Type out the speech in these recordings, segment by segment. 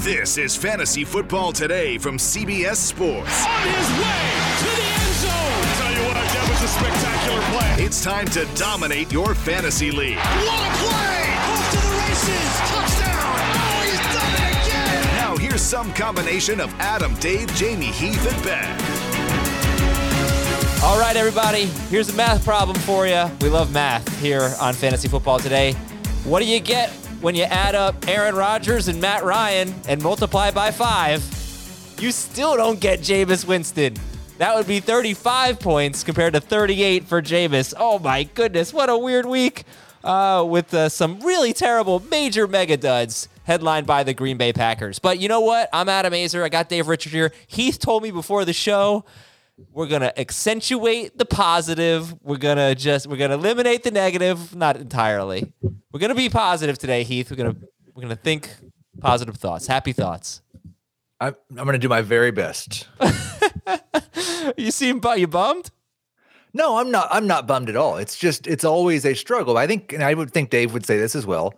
This is Fantasy Football Today from CBS Sports. On his way to the end zone. Tell you what, that was a spectacular play. It's time to dominate your fantasy league. What a play! Off to the races. Touchdown. Oh, he's done it again. Now here's some combination of Adam, Dave, Jamie, Heath, and Ben. All right, everybody, here's a math problem for you. We love math here on Fantasy Football Today. What do you get when you add up Aaron Rodgers and Matt Ryan and multiply by five? You still don't get Jameis Winston. That would be 35 points compared to 38 for Jameis. Oh my goodness, what a weird week uh, with uh, some really terrible major mega duds headlined by the Green Bay Packers. But you know what? I'm Adam Aizer. I got Dave Richard here. Heath told me before the show we're gonna accentuate the positive. We're gonna just we're gonna eliminate the negative. Not entirely. We're gonna be positive today, Heath. We're gonna we're gonna think positive thoughts, happy thoughts. I'm, I'm going to do my very best. You seem you bummed? No, I'm not. I'm not bummed at all. It's just it's always a struggle. I think, and I would think Dave would say this as well.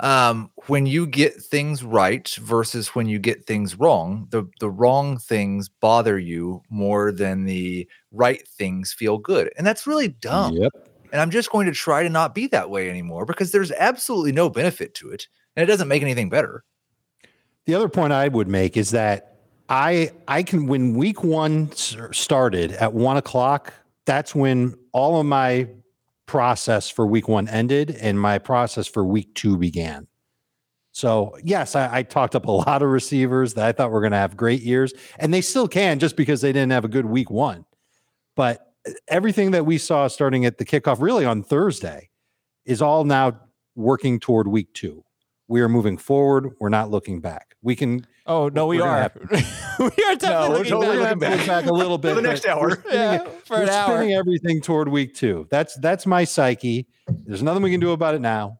Um, when you get things right versus when you get things wrong, the the wrong things bother you more than the right things feel good, and that's really dumb. Yep. And I'm just going to try to not be that way anymore because there's absolutely no benefit to it, and it doesn't make anything better. The other point I would make is that I I can when week one started at one o'clock. That's when all of my process for week one ended and my process for week two began. So yes, I, I talked up a lot of receivers that I thought were going to have great years, and they still can just because they didn't have a good week one. But uh, everything that we saw starting at the kickoff, really on Thursday, is all now working toward week two. We are moving forward. We're not looking back. We can. Oh no, we We're gonna are. have- we are definitely we're looking totally back. looking back. Back a little bit For the next hour. we're spinning Yeah, for we're an hour. spinning everything toward week two. That's that's my psyche. There's nothing we can do about it now.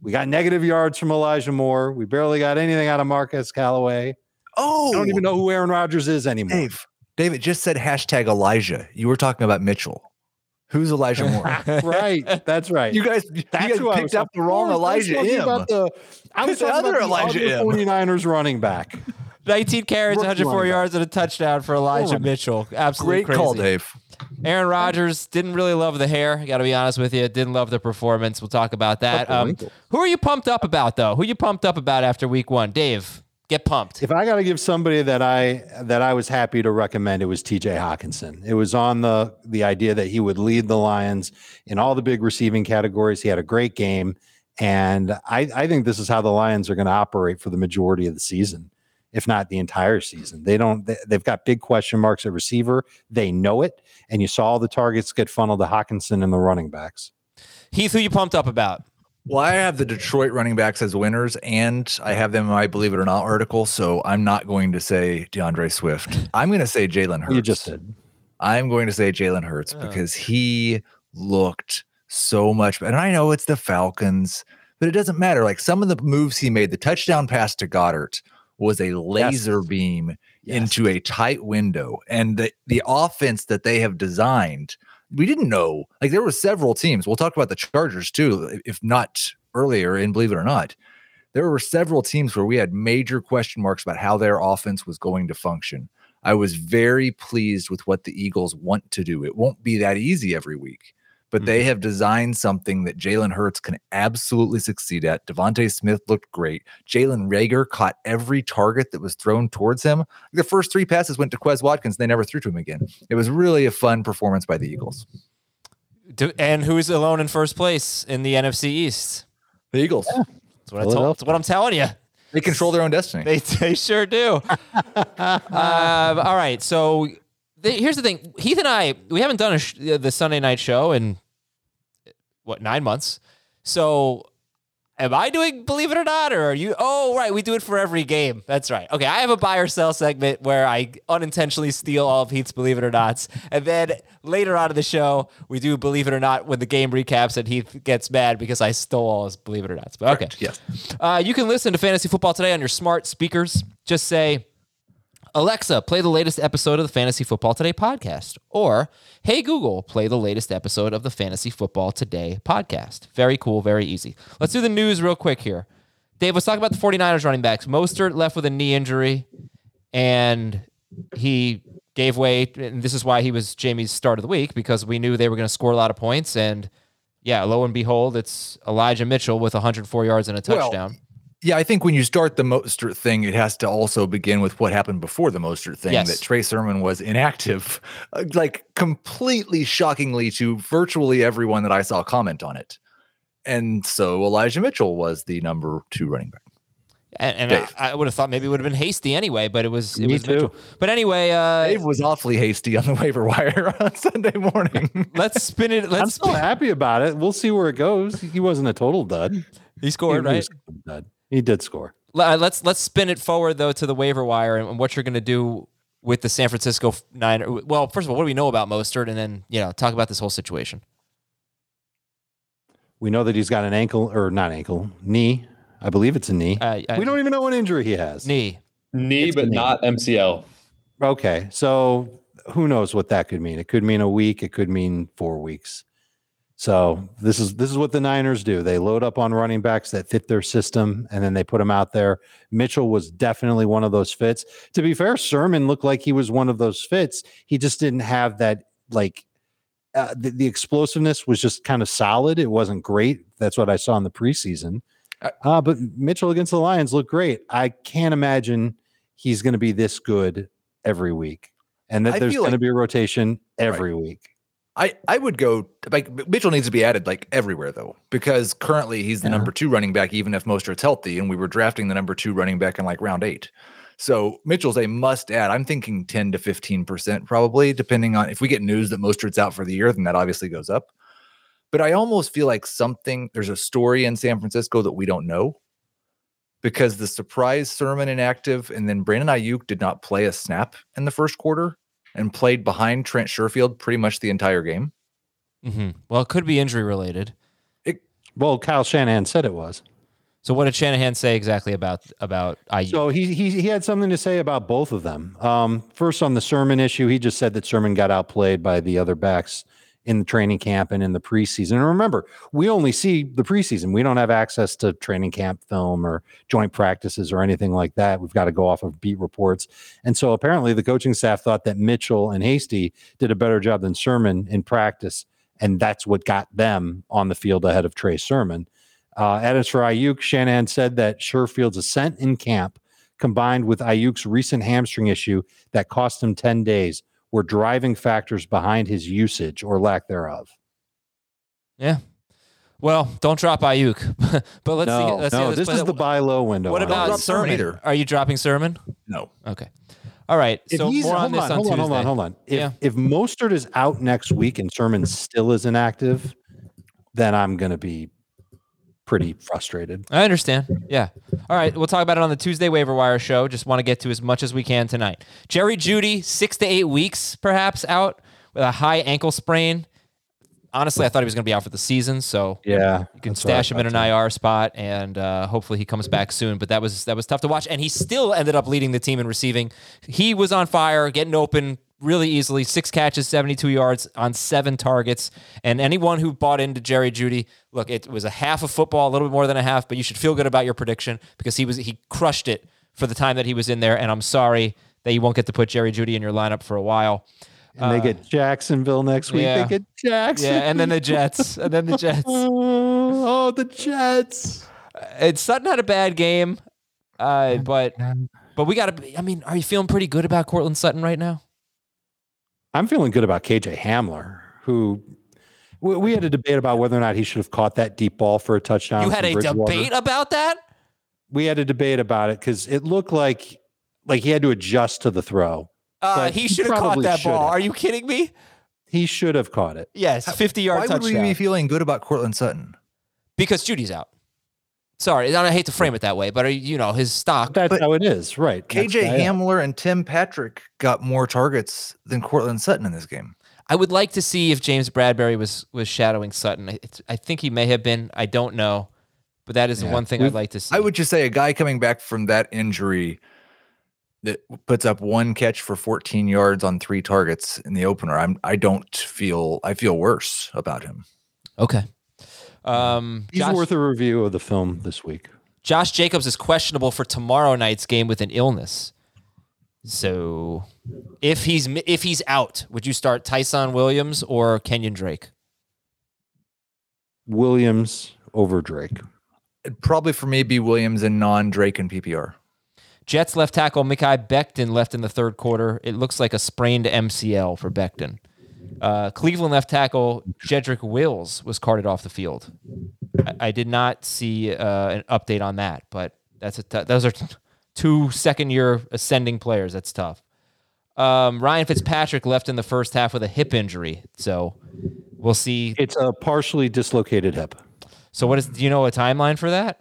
We got negative yards from Elijah Moore. We barely got anything out of Marquez Callaway. Oh, I don't even oh! know who Aaron Rodgers is anymore. Dave. David just said hashtag Elijah. You were talking about Mitchell. Who's Elijah Moore? right. That's right. you guys, you guys who I was picked up the talking- wrong I was Elijah talking M. About the, I was The talking other about Elijah the other M. 49ers running back. 19 carries, Rookie 104 running back. yards, and a touchdown for Elijah running. Mitchell. Absolutely Great call. Dave. Aaron Rodgers didn't really love the hair. Got to be honest with you. Didn't love the performance. We'll talk about that. Um, who are you pumped up about though? Who you pumped up about after week one? Dave, get pumped. If I got to give somebody that I that I was happy to recommend, it was T.J. Hockenson. It was on the the idea that he would lead the Lions in all the big receiving categories. He had a great game, and I, I think this is how the Lions are going to operate for the majority of the season, if not the entire season. They don't. They, they've got big question marks at receiver. They know it, and you saw all the targets get funneled to Hockenson and the running backs. Heath, who you pumped up about? Well, I have the Detroit running backs as winners, and I have them in my Believe It or Not article. So I'm not going to say D'Andre Swift. I'm going to say Jalen Hurts. You just did. I'm going to say Jalen Hurts Oh. because he looked so much better. And I know it's the Falcons, but it doesn't matter. Like some of the moves he made, the touchdown pass to Goedert was a laser beam Yes. into a tight window. And the, the offense that they have designed, we didn't know. Like there were several teams. We'll talk about the Chargers too, if not earlier, and believe it or not. There were several teams where we had major question marks about how their offense was going to function. I was very pleased with what the Eagles want to do. It won't be that easy every week, but they have designed something that Jalen Hurts can absolutely succeed at. DeVonta Smith looked great. Jalen Reagor caught every target that was thrown towards him. The first three passes went to Quez Watkins. They never threw to him again. It was really a fun performance by the Eagles. And who's alone in first place in the NFC East? The Eagles. That's what, I told, that's what I'm telling you. They control their own destiny. They, they sure do. um, all right. So here's the thing Heath and I, we haven't done a sh- the Sunday night show in what, nine months? So Am I doing believe it or not, or are you? Oh, right, we do it for every game. That's right. Okay, I have a buy or sell segment where I unintentionally steal all of Heath's believe it or nots, and then later on in the show we do believe it or not when the game recaps and Heath gets mad because I stole all his believe it or nots. But okay, Yes. uh, you can listen to Fantasy Football today on your smart speakers. Just say, Alexa, play the latest episode of the Fantasy Football Today podcast. Or, hey, Google, play the latest episode of the Fantasy Football Today podcast. Very cool, very easy. Let's do the news real quick here. Dave, let's talk about the 49ers running backs. Mostert left with a knee injury, and he gave way. And this is why he was Jamie's start of the week because we knew they were going to score a lot of points. And yeah, lo and behold, it's Elijah Mitchell with 104 yards and a Well, touchdown. Yeah, I think when you start the Mostert thing, it has to also begin with what happened before the Mostert thing. Yes. That Trey Sermon was inactive, uh, like completely shockingly to virtually everyone that I saw comment on it. And so Elijah Mitchell was the number two running back. And, and I, I would have thought maybe it would have been hasty anyway, but it was it Me was too. Mitchell. But anyway, uh, Dave was awfully hasty on the waiver wire on Sunday morning. let's spin it. I'm Let's. still happy about it. We'll see where it goes. He wasn't a total dud. He scored he right. Was a dud. He did score. Let's let's spin it forward though to the waiver wire and what you're going to do with the San Francisco Niner. Well, first of all, what do we know about Mostert, and then you know talk about this whole situation. We know that he's got an ankle or not ankle knee. I believe it's a knee. Uh, uh, we don't even know what injury he has. knee. Knee, It's but knee. not MCL. Okay, so who knows what that could mean? It could mean a week. It could mean four weeks. So this is this is what the Niners do. They load up on running backs that fit their system, and then they put them out there. Mitchell was definitely one of those fits. To be fair, Sermon looked like he was one of those fits. He just didn't have that like uh, the, the explosiveness was just kind of solid. It wasn't great. That's what I saw in the preseason. Uh, but Mitchell against the Lions looked great. I can't imagine he's going to be this good every week, and that I there's going to be a rotation every week. I, I would go like Mitchell needs to be added like everywhere though, because currently he's the Yeah. number two running back, even if Mostert's healthy, and we were drafting the number two running back in like round eight. So Mitchell's a must add. I'm thinking 10 to 15% probably, depending on if we get news that Mostert's out for the year, then that obviously goes up. But I almost feel like something there's a story in San Francisco that we don't know because the surprise Sermon inactive and then Brandon Aiyuk did not play a snap in the first quarter and played behind Trent Sherfield pretty much the entire game. hmm Well, it could be injury related. Well, Kyle Shanahan said it was. So what did Shanahan say exactly about about IU? So he he he had something to say about both of them. Um, first on the Sermon issue, he just said that Sermon got outplayed by the other backs in the training camp and in the preseason. And remember, we only see the preseason. We don't have access to training camp film or joint practices or anything like that. We've got to go off of beat reports. And so apparently the coaching staff thought that Mitchell and Hasty did a better job than Sermon in practice. And that's what got them on the field ahead of Trey Sermon. Uh, as for Aiyuk, Shanahan said that Sherfield's ascent in camp combined with Aiyuk's recent hamstring issue that cost him 10 days were driving factors behind his usage or lack thereof. yeah. Well, don't drop Aiyuk. but let's no, see. Let's see no, how this plays is out. the buy low window. What about it. Sermon Sermon? either. Are you dropping Sermon? No. Okay. All right. If so he's, more on hold this on, on hold on, hold on, hold on. If, Yeah. if Mostert is out next week and Sermon still is inactive, then I'm going to be pretty frustrated. I understand. Yeah. All right. We'll talk about it on the Tuesday waiver wire show. Just want to get to as much as we can tonight. Jerry Jeudy, six to eight weeks perhaps out with a high ankle sprain. Honestly, I thought he was going to be out for the season. So Yeah, you can stash him in an IR spot, and uh, hopefully he comes back soon. But that was that was tough to watch, and he still ended up leading the team in receiving. He was on fire, getting open really easily. Six catches, seventy-two yards on seven targets. And anyone who bought into Jerry Jeudy, look, it was a half of football, a little bit more than a half, but you should feel good about your prediction because he was he crushed it for the time that he was in there. And I'm sorry that you won't get to put Jerry Jeudy in your lineup for a while. And they get Jacksonville next week. Uh, yeah. They get Jackson. Yeah, and then the Jets, and then the Jets. oh, the Jets. it's Sutton had a bad game, uh, but but we got to. I mean, are you feeling pretty good about Courtland Sutton right now? I'm feeling good about KJ Hamler, who we, we had a debate about whether or not he should have caught that deep ball for a touchdown. you had a debate about that. We had a debate about it because it looked like like he had to adjust to the throw. Uh, he he should have caught that ball. should've. Are you kidding me? He should have caught it. Yes, fifty yard Why would we touchdown be feeling good about Courtland Sutton? because Jeudy's out. Sorry, I hate to frame it that way, but uh, you know his stock. That's But how it is, right? KJ Hamler and Tim Patrick got more targets than Courtland Sutton in this game. I would like to see if James Bradberry was was shadowing Sutton. I, it's, I think he may have been. I don't know, but that is the Yeah. one thing I'd like to see. I would just say a guy coming back from that injury that puts up one catch for 14 yards on three targets in the opener. I'm I don't feel I feel worse about him. Okay. Um, He's Josh, worth a review of the film this week. Josh Jacobs is questionable for tomorrow night's game with an illness. So, if he's if he's out, would you start Tyson Williams or Kenyan Drake? Williams over Drake. It'd probably for me be Williams and non Drake and PPR. Jets left tackle Mekhi Becton left in the third quarter. It looks like a sprained MCL for Becton. Uh, Cleveland left tackle Jedrick Wills was carted off the field. I, I did not see uh, an update on that, but that's a t- those are t- two second year ascending players. That's tough. Um, Ryan Fitzpatrick left in the first half with a hip injury, so we'll see. It's a partially dislocated hip. So, what is? Do you know a timeline for that?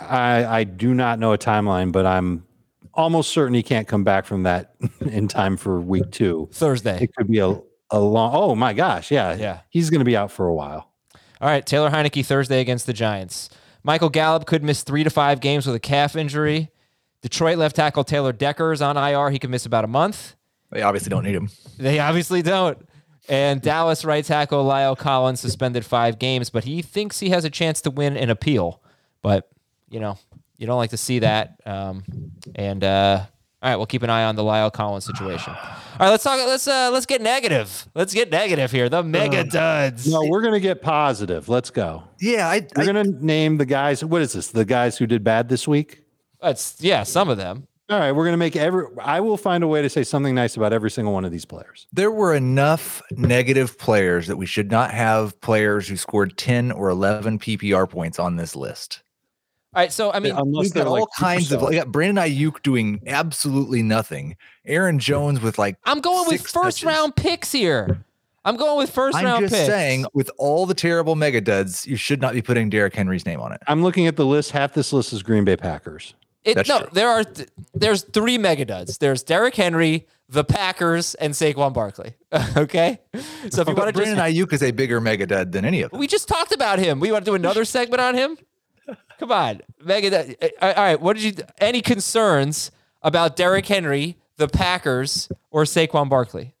I, I do not know a timeline, but I'm almost certain he can't come back from that in time for week two. Thursday. It could be a, a long. Oh my gosh, yeah, Yeah. He's going to be out for a while. All right, Taylor Heinicke Thursday against the Giants. Michael Gallup could miss three to five games with a calf injury. Detroit left tackle Taylor Decker is on IR. He could miss about a month. They obviously don't need him. They obviously don't. And Dallas right tackle La'el Collins suspended five games, but he thinks he has a chance to win an appeal. But you know, you don't like to see that. Um, and uh, all right, we'll keep an eye on the La'el Collins situation. All right, let's talk. Let's uh, let's get negative. Let's get negative here. The mega duds. No, we're going to get positive. Let's go. Yeah, I, We're I going to name the guys. What is this? The guys who did bad this week? That's yeah, some of them. All right, we're going to make every. I will find a way to say something nice about every single one of these players. there were enough negative players that we should not have players who scored 10 or 11 PPR points on this list. All right, so I mean, Unless We've got all like kinds of superstars. like got Brandon Aiyuk doing absolutely nothing. Aaron Jones with like I'm going with first touches. round picks here. I'm going with 1st I'm round just picks. saying, with all the terrible mega duds, you should not be putting Derrick Henry's name on it. I'm looking at the list. Half this list is Green Bay Packers. It, That's no, true. there are th- there's three mega duds. There's Derrick Henry, the Packers, and Saquon Barkley. okay, so if you want to Brandon just, Aiyuk is a bigger mega dud than any of them. we just talked about him. We want to do another segment on him. Come on, mega dud. uh, All right, what did you? Any concerns about Derrick Henry, the Packers, or Saquon Barkley?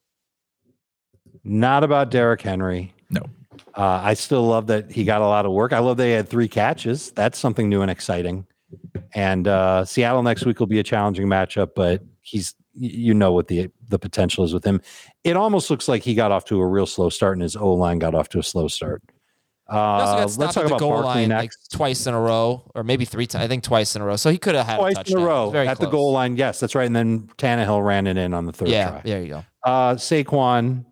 Not about Derrick Henry. No. Uh, I still love that he got a lot of work. I love they had three catches. That's something new and exciting. And uh, Seattle next week will be a challenging matchup, but he's you know what the the potential is with him. It almost looks like he got off to a real slow start, and his O line got off to a slow start. Uh, let's talk at the about goal Barkley line like twice in a row, or maybe three times. I think twice in a row. So he could have had a Twice in a row at the goal line. Yes, that's right. And then Tannehill ran it in on the third Yeah, try. there you go. Uh, Saquon,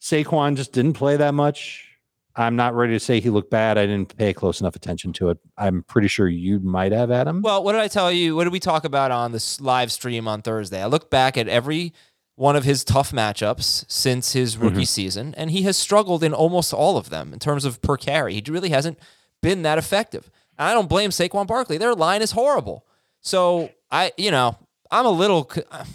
Saquon just didn't play that much. I'm not ready to say he looked bad. I didn't pay close enough attention to it. I'm pretty sure you might have, Adam. Well, what did I tell you? What did we talk about on this live stream on Thursday? I looked back at every one of his tough matchups since his mm-hmm. rookie season, and he has struggled in almost all of them in terms of per carry. He really hasn't been that effective. And I don't blame Saquon Barkley. Their line is horrible. So I, you know, I'm a little,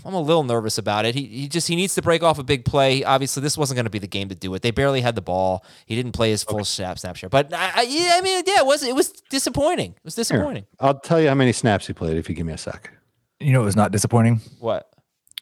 I'm a little nervous about it. He, he just he needs to break off a big play. Obviously, this wasn't going to be the game to do it. They barely had the ball. He didn't play his full snap snap share. But I, I, yeah, I mean, yeah, it was it was disappointing. It was Here, disappointing. I'll tell you how many snaps he played if you give me a sec. You know, it was not disappointing. What?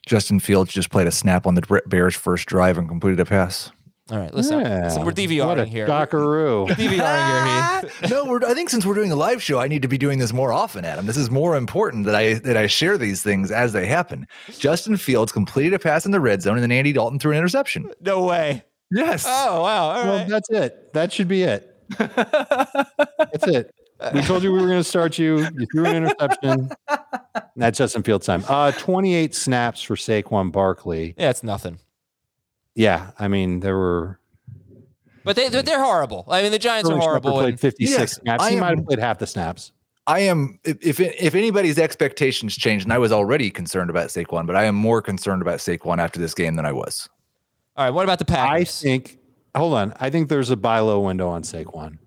Justin Fields just played a snap on the Bears' first drive and completed a pass. All right, listen. so we're What DVRing here. Dockaroo. DVRing here, Heath. no, we're, I think since we're doing a live show, I need to be doing this more often, Adam. This is more important that I that I share these things as they happen. Justin Fields completed a pass in the red zone, and then Andy Dalton threw an interception. No way. Yes. Oh wow. All Well, right. that's it. That should be it. that's it. We told you we were going to start you. You threw an interception. That's Justin Fields time. Uh, 28 snaps for Saquon Barkley. Yeah, it's nothing. Yeah, I mean there were. But they they're, they're horrible. I mean, the Giants are Sterling Shepard horrible. Played 56 Yes, snaps. I He might have played half the snaps. I am. If if if anybody's expectations changed, and I was already concerned about Saquon, but I am more concerned about Saquon after this game than I was. all right. What about the pack? I think. Hold on. I think there's a buy low window on Saquon.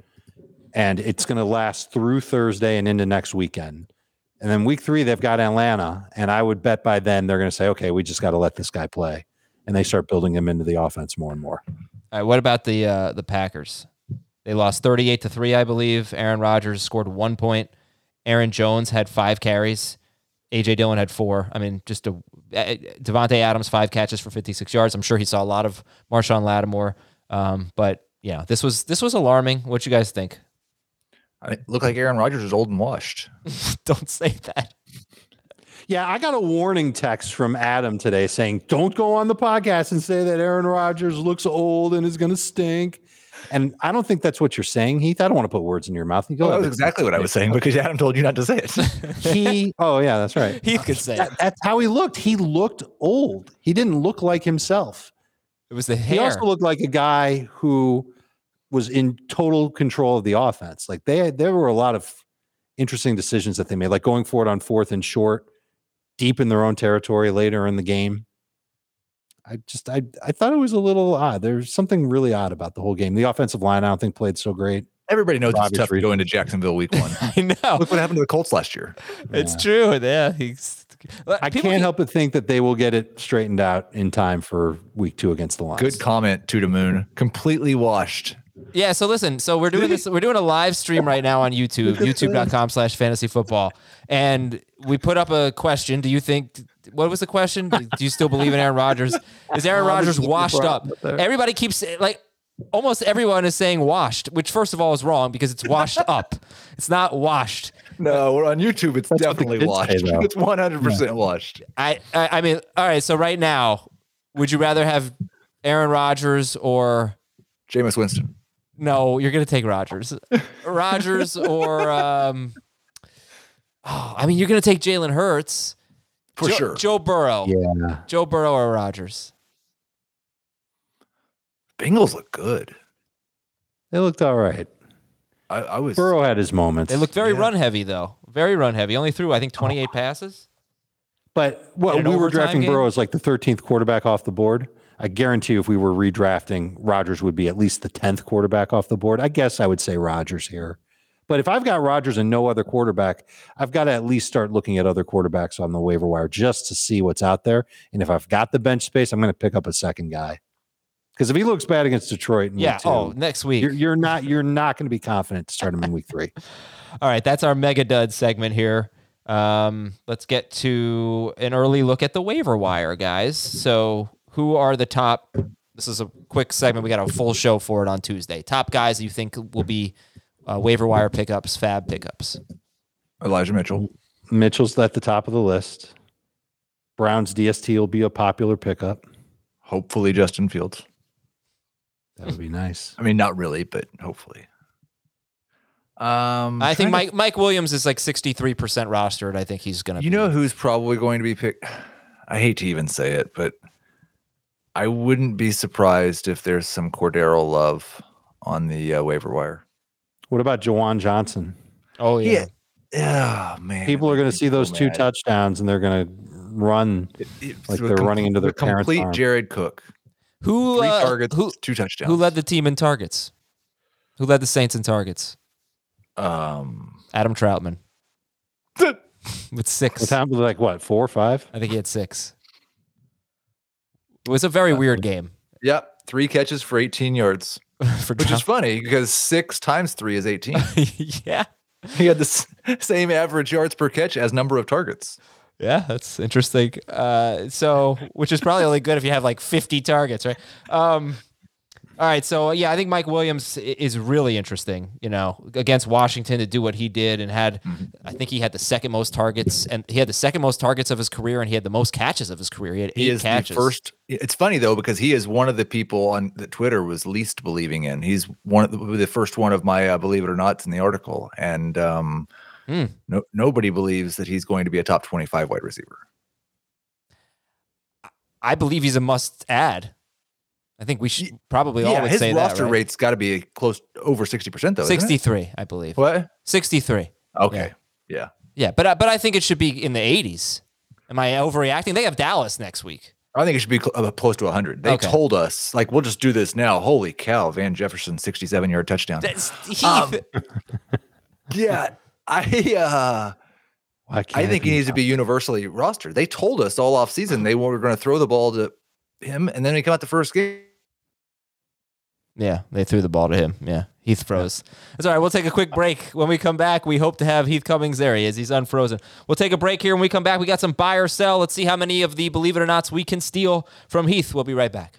And it's going to last through Thursday and into next weekend. And then week three, they've got Atlanta, and I would bet by then they're going to say, "Okay, we just got to let this guy play," and they start building him into the offense more and more. All right, what about the uh, the Packers? They lost 38 to 3, I believe. Aaron Rodgers scored 1 point. Aaron Jones had 5 carries. AJ Dillon had 4. I mean, just a Davante Adams 5 catches for 56 yards. I'm sure he saw a lot of Marshon Lattimore. Um, but yeah, this was this was alarming. What you guys think? I look like Aaron Rodgers is old and washed. Don't say that. Yeah, I got a warning text from Adam today saying, "Don't go on the podcast and say that Aaron Rodgers looks old and is going to stink." And I don't think that's what you're saying, Heath. I don't want to put words in your mouth. You go Well, that was exactly what I was saying because Adam told you not to say it. he. Oh yeah, that's right. Heath could say it. That- that's how he looked. He looked old. He didn't look like himself. It was the hair. He also looked like a guy who was in total control of the offense. Like they, there were a lot of interesting decisions that they made, like going for it on fourth and short, deep in their own territory later in the game. I just, I, I thought it was a little odd. There's something really odd about the whole game. The offensive line, I don't think played so great. Everybody knows For it's obvious tough to go into Jacksonville week one. I know. Look what happened to the Colts last year. It's true. Yeah. He's, I People can't keep- help but think that they will get it straightened out in time for week two against the Lions. Good comment, to the moon. Completely washed. Yeah, so listen, so we're doing this, we're doing a live stream right now on YouTube, youtube.com slash fantasy football. And we put up a question. Do you think what was the question? Do you still believe in Aaron Rodgers? Is Aaron Rodgers washed up? Everybody keeps like almost everyone is saying washed, which first of all is wrong because it's washed up. It's not washed. No, we're on YouTube. It's what they definitely washed. say. It's 100% washed. I, I I mean, all right, so right now, would you rather have Aaron Rodgers or Jameis Winston. No, you're gonna take Rodgers. Rodgers or um oh, I mean you're gonna take Jalen Hurts. For Joe, sure. Joe Burrow. Yeah. Joe Burrow or Rodgers. Bengals look good. They looked all right. I, I was. Burrow had his moments. They looked very Yeah. run heavy though. Very run heavy. Only threw I think 28 passes. But what we were drafting game? Burrow as like the 13th quarterback off the board. I guarantee you if we were redrafting, Rodgers would be at least the 10th quarterback off the board. I guess I would say Rodgers here. But if I've got Rodgers and no other quarterback, I've got to at least start looking at other quarterbacks on the waiver wire just to see what's out there. And if I've got the bench space, I'm going to pick up a second guy. Because if he looks bad against Detroit, in week Yeah. two, Oh, next week. you're, you're not you're not going to be confident to start him in week three. All right, that's our mega dud segment here. Um, let's get to an early look at the waiver wire, guys. So, who are the top? This is a quick segment. We got a full show for it on Tuesday. Top guys you think will be uh, waiver wire pickups, fab pickups. Elijah Mitchell. Mitchell's at the top of the list. Brown's DST will be a popular pickup. Hopefully, Justin Fields. That would be nice. I mean, not really, but hopefully. Um, I think trying Mike Mike Williams is like sixty three percent rostered. I think he's gonna. to- you be. know who's probably going to be picked? I hate to even say it, but I wouldn't be surprised if there's some Cordero love on the uh, waiver wire. What about Juwan Johnson? Oh yeah. Yeah. Yeah, man. People are going to see those two mad. touchdowns and they're going to run. It's like they're running into their the parents' complete arm. Jared Cook. Who Three uh, targets, Who two touchdowns. who led the team in targets? Who led the Saints in targets? Um, Adam Trautman with six. What time was like what four or five? I think he had six. It was a very weird game yep, three catches for 18 yards, for which is funny because six times three is 18. yeah, he had the s- same average yards per catch as number of targets. yeah, that's interesting. Uh, so, which is probably only good if you have like fifty targets, right? Um, all right, so yeah, I think Mike Williams is really interesting. You know, against Washington to do what he did and had, I think he had the second most targets, and he had the second most targets of his career, and he had the most catches of his career. He had eight He is catches. the first. It's funny though because he is one of the people on that Twitter was least believing in. He's one of the, the first one of my uh, believe it or not in the article, and um, Hmm. no nobody believes that he's going to be a top 25 wide receiver. I believe he's a must add. I think we should probably all yeah, would his say roster that. Right? rate's got to be close over 60 percent though. isn't it? 63, I believe. What? 63. Okay. Yeah. Yeah, but I- but I think it should be in the 80s. Am I overreacting? They have Dallas next week. I think it should be uh, close to 100. They Okay. told us, like, we'll just do this now. Holy cow, Van Jefferson, 67 yard touchdown. That's, Um, yeah, I uh, Why I can't think he needs to be universally rostered. They told us all off season they were going to throw the ball to him, and then he come out the first game. Yeah, they threw the ball to him. Yeah, Heath froze. That's all right. We'll take a quick break. When we come back, we hope to have Heath Cummings. There he is. He's unfrozen. We'll take a break here. When we come back, we got some buy or sell. Let's see how many of the believe it or nots we can steal from Heath. We'll be right back.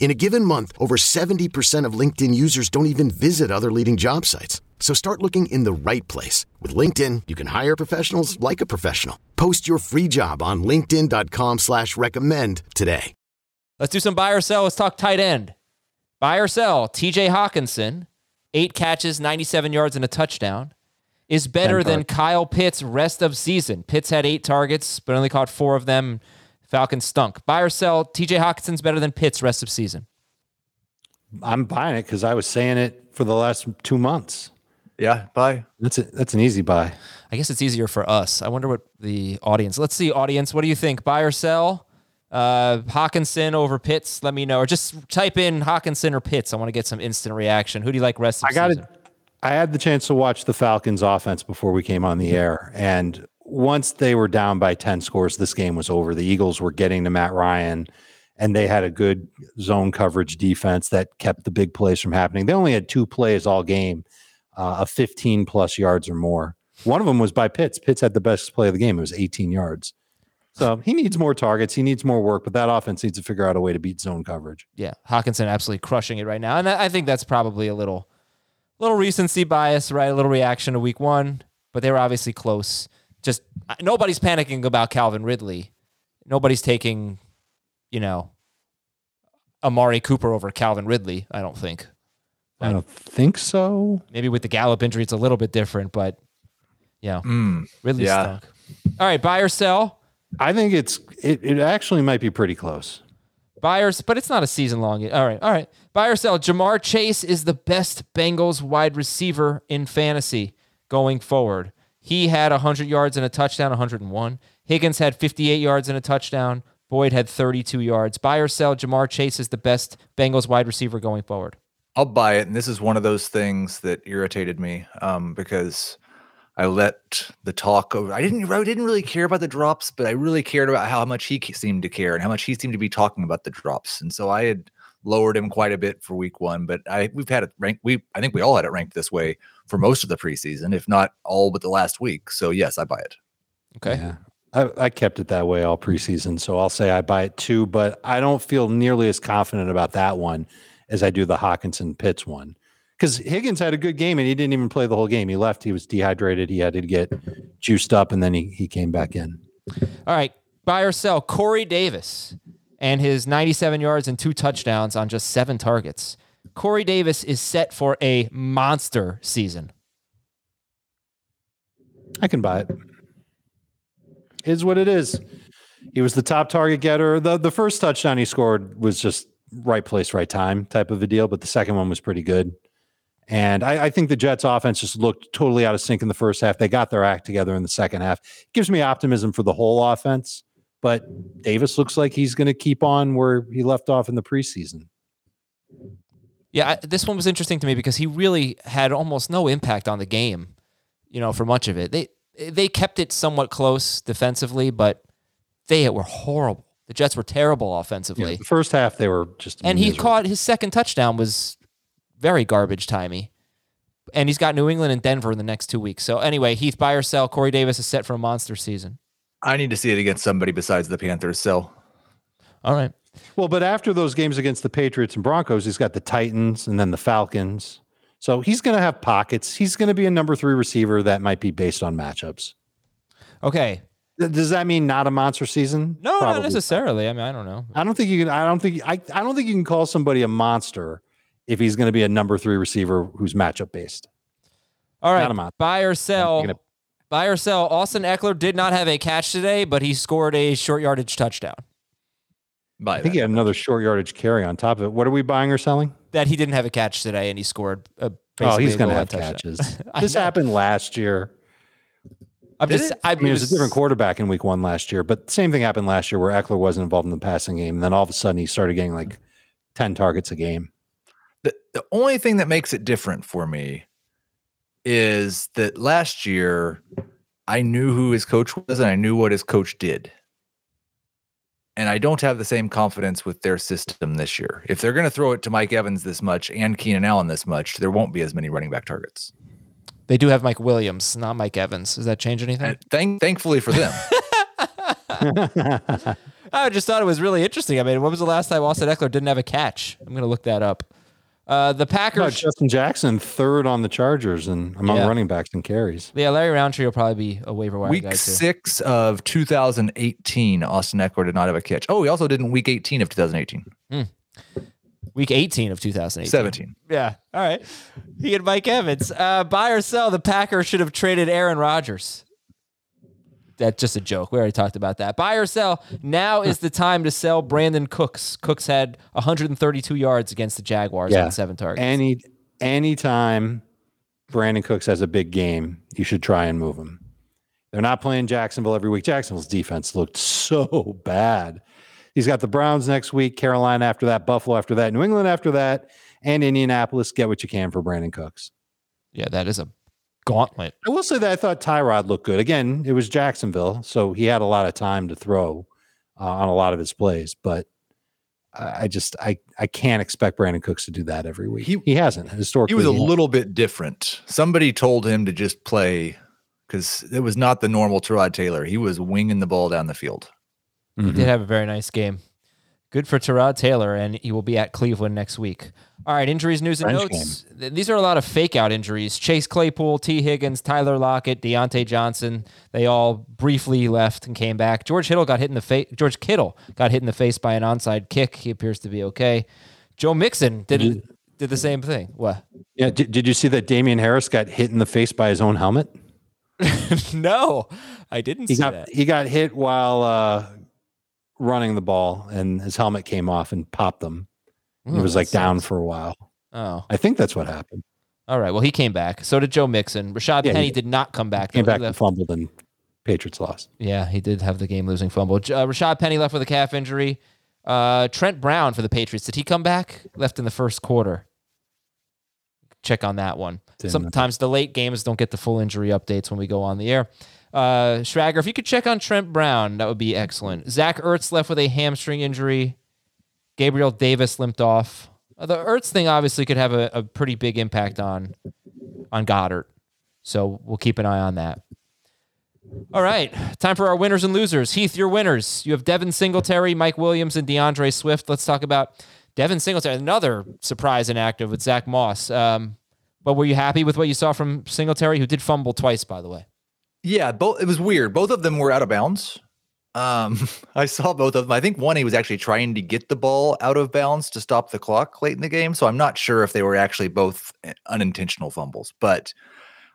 In a given month, over 70% of LinkedIn users don't even visit other leading job sites. So start looking in the right place. With LinkedIn, you can hire professionals like a professional. Post your free job on linkedin.com slash recommend today. Let's do some buy or sell. Let's talk tight end. Buy or sell. TJ Hockenson, eight catches, 97 yards, and a touchdown, is better than Kyle Pitts rest of season. Pitts had eight targets, but only caught four of them. Falcons stunk. Buy or sell. TJ Hockenson's better than Pitts rest of season. I'm buying it because I was saying it for the last two months. Yeah, buy. That's a, that's an easy buy. I guess it's easier for us. I wonder what the audience. Let's see, audience. What do you think? Buy or sell? Uh, Hockenson over Pitts. Let me know, or just type in Hockenson or Pitts. I want to get some instant reaction. Who do you like rest of I got season? it. I had the chance to watch the Falcons offense before we came on the air. And once they were down by 10 scores, this game was over. The Eagles were getting to Matt Ryan and they had a good zone coverage defense that kept the big plays from happening. They only had two plays all game uh, of 15 plus yards or more. One of them was by Pitts. Pitts had the best play of the game. It was 18 yards. So he needs more targets. He needs more work, but that offense needs to figure out a way to beat zone coverage. yeah, Hockenson absolutely crushing it right now, and I think that's probably a little, little recency bias, right? A little reaction to Week One, but they were obviously close. Just uh, nobody's panicking about Calvin Ridley. Nobody's taking, you know, Amari Cooper over Calvin Ridley. I don't think. I don't think so. Maybe with the Gallup injury, it's a little bit different, but yeah, Ridley yeah. stunk. All right, buy or sell. I think it's it, it actually might be pretty close. Buyers, but it's not a season long. All right, all right. Buy or sell. Ja'Marr Chase is the best Bengals wide receiver in fantasy going forward. He had 100 yards and a touchdown, 101. Higgins had 58 yards and a touchdown. Boyd had 32 yards. Buy or sell. Ja'Marr Chase is the best Bengals wide receiver going forward. I'll buy it. And this is one of those things that irritated me um, because I let the talk over. I didn't. I didn't really care about the drops, but I really cared about how much he seemed to care and how much he seemed to be talking about the drops. And so I had lowered him quite a bit for week one. But I we've had it ranked. We I think we all had it ranked this way for most of the preseason, if not all but the last week. So yes, I buy it. Okay. Yeah. I, I kept it that way all preseason. So I'll say I buy it too, but I don't feel nearly as confident about that one as I do the Hockenson Pitts one. Because Higgins had a good game and he didn't even play the whole game. He left, he was dehydrated, he had to get juiced up, and then he, he came back in. All right. Buy or sell. Corey Davis and his 97 yards and two touchdowns on just seven targets. Corey Davis is set for a monster season. I can buy it. Is what it is. He was the top target getter. The the first touchdown he scored was just right place, right time type of a deal, but the second one was pretty good. And I, I think the Jets offense just looked totally out of sync in the first half. They got their act together in the second half. gives me optimism for the whole offense, but Davis looks like he's going to keep on where he left off in the preseason. Yeah, I, this one was interesting to me because he really had almost no impact on the game, you know, for much of it. They they kept it somewhat close defensively, but they were horrible. The Jets were terrible offensively. Yeah, the first half they were just and he caught his second touchdown was very garbage timey. And he's got New England and Denver in the next two weeks. So anyway, Heath buy or sell. Corey Davis is set for a monster season. I need to see it against somebody besides the Panthers. So All right. Well, but after those games against the Patriots and Broncos, he's got the Titans and then the Falcons. So he's going to have pockets. He's going to be a number three receiver that might be based on matchups. Okay. Does that mean not a monster season? No, Probably. not necessarily. I mean, I don't know. I don't think you can. I don't think. I. I don't think you can call somebody a monster if he's going to be a number three receiver who's matchup based. All right, Not right. a monster. Buy or sell. Buy or sell. Austin Ekeler did not have a catch today, but he scored a short yardage touchdown buy I think he had another short yardage carry on top of it. What are we buying or selling? that he didn't have a catch today, and he scored a. Oh, he's going to have catches. This know. happened last year. I'm Did just. it? I, I mean, it was a was- different quarterback in week one last year, but same thing happened last year where Ekeler wasn't involved in the passing game. And then all of a sudden he started getting like 10 targets a game. the, the only thing that makes it different for me is that last year I knew who his coach was and I knew what his coach did. And I don't have the same confidence with their system this year. If they're going to throw it to Mike Evans this much and Keenan Allen this much, there won't be as many running back targets. They do have Mike Williams, not Mike Evans. Does that change anything? And thank, thankfully for them. I just thought it was really interesting. I mean, when was the last time Austin Ekeler didn't have a catch? I'm going to look that up. Uh, the How about Packers. Justin Jackson, third on the Chargers and among Yeah. running backs and carries. Yeah, Larry Rountree will probably be a waiver wire week guy too. six of 2018, Austin Ekeler did not have a catch. Oh, he also did in week 18 of 2018. Week 18 of 2018. 17. Yeah. All right. He and Mike Evans. Uh, buy or sell, the Packers should have traded Aaron Rodgers. That's just a joke. We already talked about that. Buy or sell. Now is the time to sell Brandin Cooks. Cooks had 132 yards against the Jaguars Yeah. on seven targets. Any anytime Brandin Cooks has a big game, you should try and move him. They're not playing Jacksonville every week. Jacksonville's defense looked so bad. He's got the Browns next week, Carolina after that, Buffalo after that, New England after that, and Indianapolis. Get what you can for Brandon Cooks. yeah, that is a gauntlet. I will say that I thought Tyrod looked good. Again, it was Jacksonville, so he had a lot of time to throw uh, on a lot of his plays, but I I just I I can't expect Brandin Cooks to do that every week. He- He, hasn't historically. He was a hasn't. little bit different. Somebody told him to just play because it was not the normal Tyrod Taylor. He was winging the ball down the field. He Mhm. did have a very nice game. Good for Tyrod Taylor, and he will be at Cleveland next week. All right, injuries, news, and French notes. Th- These are a lot of fake out injuries. Chase Claypool, Tee Higgins, Tyler Lockett, Diontae Johnson. They all briefly left and came back. George Kittle got hit in the face. George Kittle got hit in the face by an onside kick. He appears to be okay. Joe Mixon did did the same thing. What? Yeah. Did, did you see that Damien Harris got hit in the face by his own helmet? no, I didn't He see got that. he got hit while uh, running the ball, and his helmet came off and popped him. he Oh, was like down sucks. for a while. Oh, I think that's what happened. all right. Well, he came back. So did Joe Mixon. Rashaad Yeah, Penny did. did not come back. Came though. Back and fumbled, and Patriots lost. Yeah, he did have the game losing fumble. Uh, Rashaad Penny left with a calf injury. Uh, Trent Brown for the Patriots. Did he come back? Left in the first quarter. Check on that one. Didn't know. Sometimes the late games don't get the full injury updates when we go on the air. Uh, Schrager, if you could check on Trent Brown, that would be excellent. Zach Ertz left with a hamstring injury. Gabriel Davis limped off. Uh, the Ertz thing obviously could have a, a pretty big impact on on Goedert. So we'll keep an eye on that. All right, time for our winners and losers. Heath, your winners. You have Devin Singletary, Mike Williams, and D'Andre Swift. Let's talk about Devin Singletary, another surprise inactive with Zach Moss. Um, but were you happy with what you saw from Singletary, who did fumble twice, by the way? Yeah, both. It was weird. Both of them were out of bounds. Um, I saw both of them. I think one he was actually trying to get the ball out of bounds to stop the clock late in the game. So I'm not sure if they were actually both uh, unintentional fumbles. But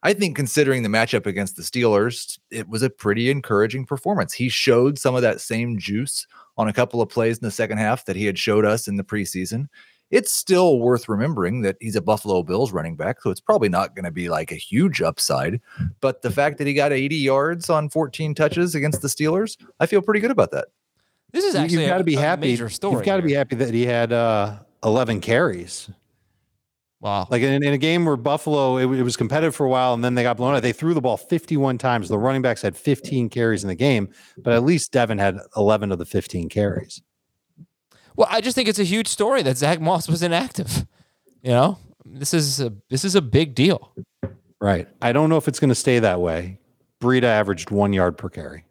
I think considering the matchup against the Steelers, it was a pretty encouraging performance. He showed some of that same juice on a couple of plays in the second half that he had showed us in the preseason. It's still worth remembering that he's a Buffalo Bills running back, so it's probably not going to be like a huge upside. But the fact that he got 80 yards on 14 touches against the Steelers, I feel pretty good about that. This is actually you've got to be a happy. major story. You've got to be happy that he had uh, 11 carries. Wow. Like in, in a game where Buffalo, it, it was competitive for a while, and then they got blown out. They threw the ball 51 times. The running backs had 15 carries in the game, but at least Devin had 11 of the 15 carries. Well, I just think it's a huge story that Zach Moss was inactive. You know, this is a this is a big deal. Right. I don't know if it's going to stay that way. Breida averaged one yard per carry.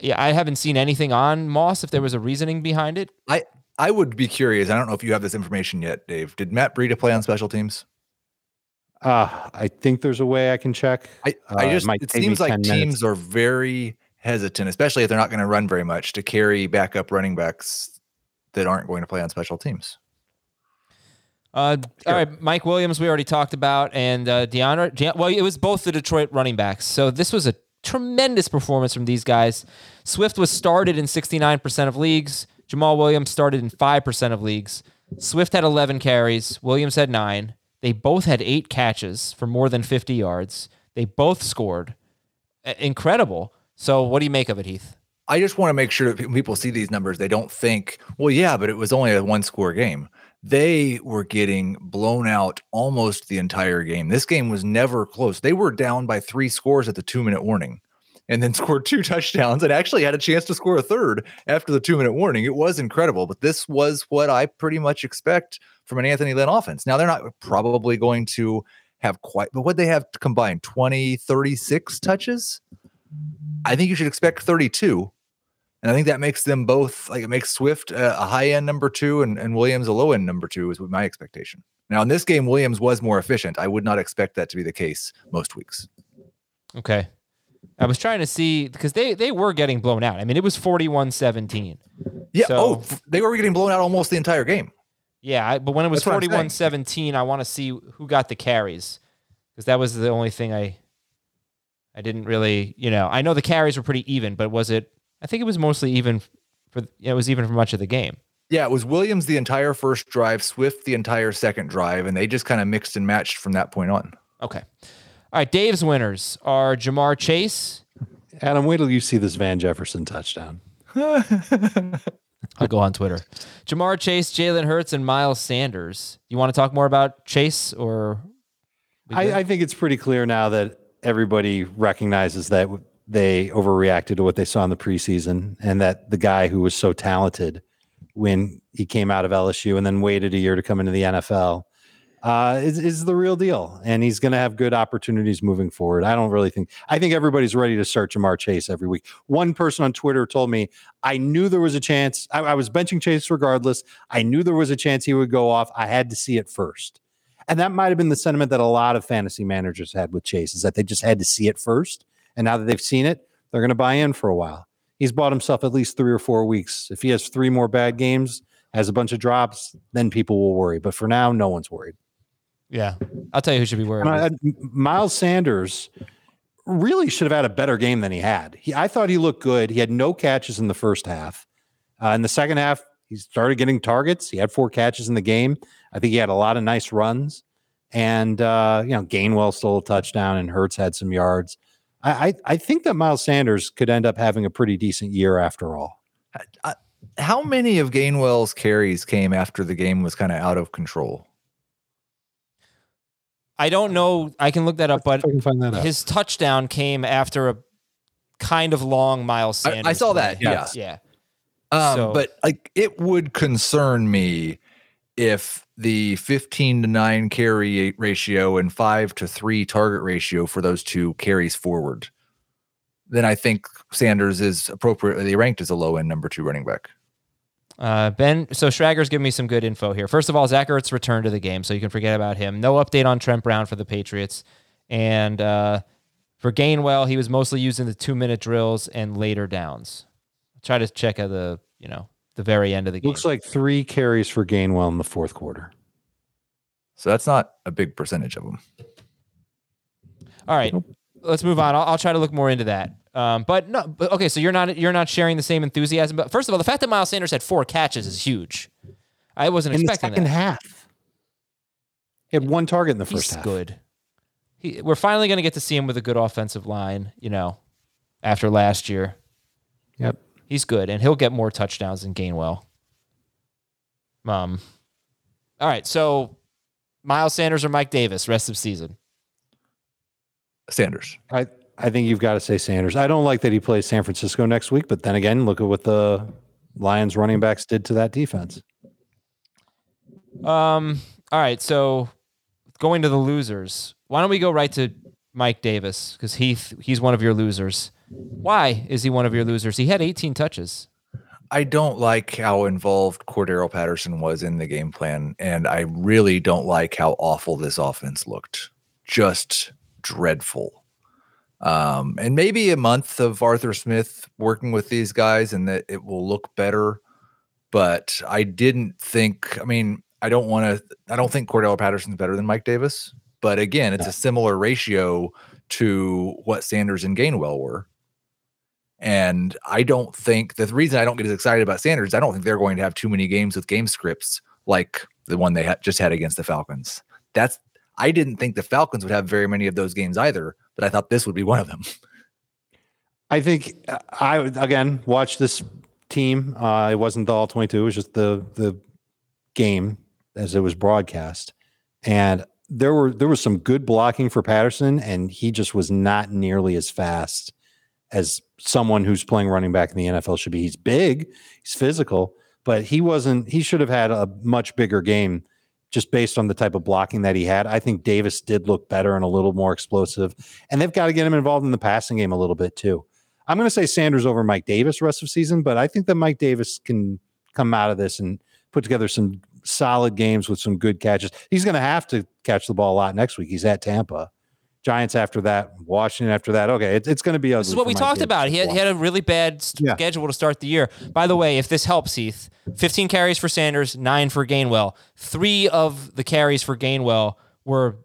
Yeah, I haven't seen anything on Moss. If there was a reasoning behind it, I I would be curious. I don't know if you have this information yet, Dave. Did Matt Breida play on special teams? Uh, I think there's a way I can check. I, I Uh, it just it seems like 10 teams minutes. are very hesitant, especially if they're not going to run very much, to carry backup running backs that aren't going to play on special teams. Uh, All right, Mike Williams, we already talked about, and uh, D'Andre. De- well, it was both the Detroit running backs. So this was a tremendous performance from these guys. Swift was started in 69% of leagues. Jamaal Williams started in 5% of leagues. Swift had 11 carries. Williams had nine. They both had eight catches for more than 50 yards. They both scored. I- incredible. So what do you make of it, Heath? I just want to make sure that people see these numbers, they don't think, well, yeah, but it was only a one score game. They were getting blown out almost the entire game. This game was never close. They were down by three scores at the two minute warning and then scored two touchdowns and actually had a chance to score a third after the two minute warning. It was incredible, but this was what I pretty much expect from an Anthony Lynn offense. Now, they're not probably going to have quite, but what they have combined 20, 36 touches. I think you should expect 32. And I think that makes them both like it makes Swift a, a high end number two and, and Williams a low end number two, is my expectation. Now, in this game, Williams was more efficient. I would not expect that to be the case most weeks. Okay. I was trying to see because they they were getting blown out. I mean, it was 41-17. Yeah. So- oh, they were getting blown out almost the entire game. Yeah, I, but when it was That's what I'm saying. 41 17, I want to see who got the carries because that was the only thing I I didn't really, you know, I know the carries were pretty even, but was it I think it was mostly even for You know, it was even for much of the game. Yeah, it was Williams the entire first drive, Swift the entire second drive, and they just kind of mixed and matched from that point on. Okay. All right, Dave's winners are Ja'Marr Chase. Adam, wait till you see this Van Jefferson touchdown. I'll go on Twitter. Ja'Marr Chase, Jalen Hurts, and Miles Sanders. You want to talk more about Chase or? I, I think it's pretty clear now that everybody recognizes that they overreacted to what they saw in the preseason and that the guy who was so talented when he came out of LSU and then waited a year to come into the NFL uh, is, is the real deal. And he's going to have good opportunities moving forward. I don't really think, I think everybody's ready to start Ja'Marr Chase every week. One person on Twitter told me, I knew there was a chance. I, I was benching Chase regardless. I knew there was a chance he would go off. I had to see it first. And that might have been the sentiment that a lot of fantasy managers had with Chase is that they just had to see it first. And now that they've seen it, they're going to buy in for a while. He's bought himself at least three or four weeks. If he has three more bad games, has a bunch of drops, then people will worry. But for now, no one's worried. Yeah. I'll tell you who should be worried. Uh, Miles Sanders really should have had a better game than he had. He, I thought he looked good. He had no catches in the first half. Uh, in the second half, he started getting targets. He had four catches in the game. I think he had a lot of nice runs. And uh, you know, Gainwell stole a touchdown, and Hurts had some yards. I, I I think that Miles Sanders could end up having a pretty decent year after all. How many of Gainwell's carries came after the game was kind of out of control? I don't know. I can look that up, but If I can find that out. his touchdown came after a kind of long Miles I- I Sanders. saw that, play. yeah. Yeah. Um, So- but like it would concern me if the 15 to 9 carry ratio and 5 to 3 target ratio for those two carries forward. Then I think Sanders is appropriately ranked as a low end number two running back. Uh, ben, so Schrager's giving me some good info here. First of all, Zach Ertz returned to the game, so you can forget about him. No update on Trent Brown for the Patriots. And uh, for Gainwell, he was mostly using the two minute drills and later downs. Try to check out the, you know, the very end of the game. Looks like three carries for Gainwell in the fourth quarter. So that's not a big percentage of them. All right, let's move on. I'll, I'll try to look more into that. Um, but no, but okay. So you're not you're not sharing the same enthusiasm. But first of all, the fact that Miles Sanders had four catches is huge. I wasn't in the expecting second that. half. He had one target in the He's first half. good. He, we're finally going to get to see him with a good offensive line. You know, after last year, Yep. He's good, and he'll get more touchdowns than Gainwell. Um. All right, so Miles Sanders or Mike Davis rest of season. Sanders. I I think you've got to say Sanders. I don't like that he plays San Francisco next week, but then again, look at what the Lions running backs did to that defense. Um. All right. So going to the losers. Why don't we go right to Mike Davis because he he's one of your losers. Why is he one of your losers? He had 18 touches. I don't like how involved Cordarrelle Patterson was in the game plan, and I really don't like how awful this offense looked. Just dreadful. Um, and maybe a month of Arthur Smith working with these guys, and that it will look better. But I didn't think. I mean, I don't want to. I don't think Cordarrelle Patterson's better than Mike Davis. But again, it's a similar ratio to what Sanders and Gainwell were. And I don't think the reason I don't get as excited about Sanders, I don't think they're going to have too many games with game scripts like the one they ha- just had against the Falcons. That's I didn't think the Falcons would have very many of those games either, but I thought this would be one of them. I think uh, I again watch this team. Uh, it wasn't the all twenty two; it was just the the game as it was broadcast, and there were there was some good blocking for Patterson, and he just was not nearly as fast as someone who's playing running back in the NFL should be. He's big, he's physical, but he wasn't. He should have had a much bigger game just based on the type of blocking that he had. I think Davis did look better and a little more explosive, and they've got to get him involved in the passing game a little bit too. I'm going to say Sanders over Mike Davis rest of season, but I think that Mike Davis can come out of this and put together some solid games with some good catches. He's going to have to catch the ball a lot next week. He's at Tampa. Giants after that, Washington after that. Okay, it's, it's going to be ugly. This is what we Mike talked Davis about. He had, he had a really bad s- Yeah. schedule to start the year. By the way, if this helps, Heath, 15 carries for Sanders, nine for Gainwell. Three of the carries for Gainwell were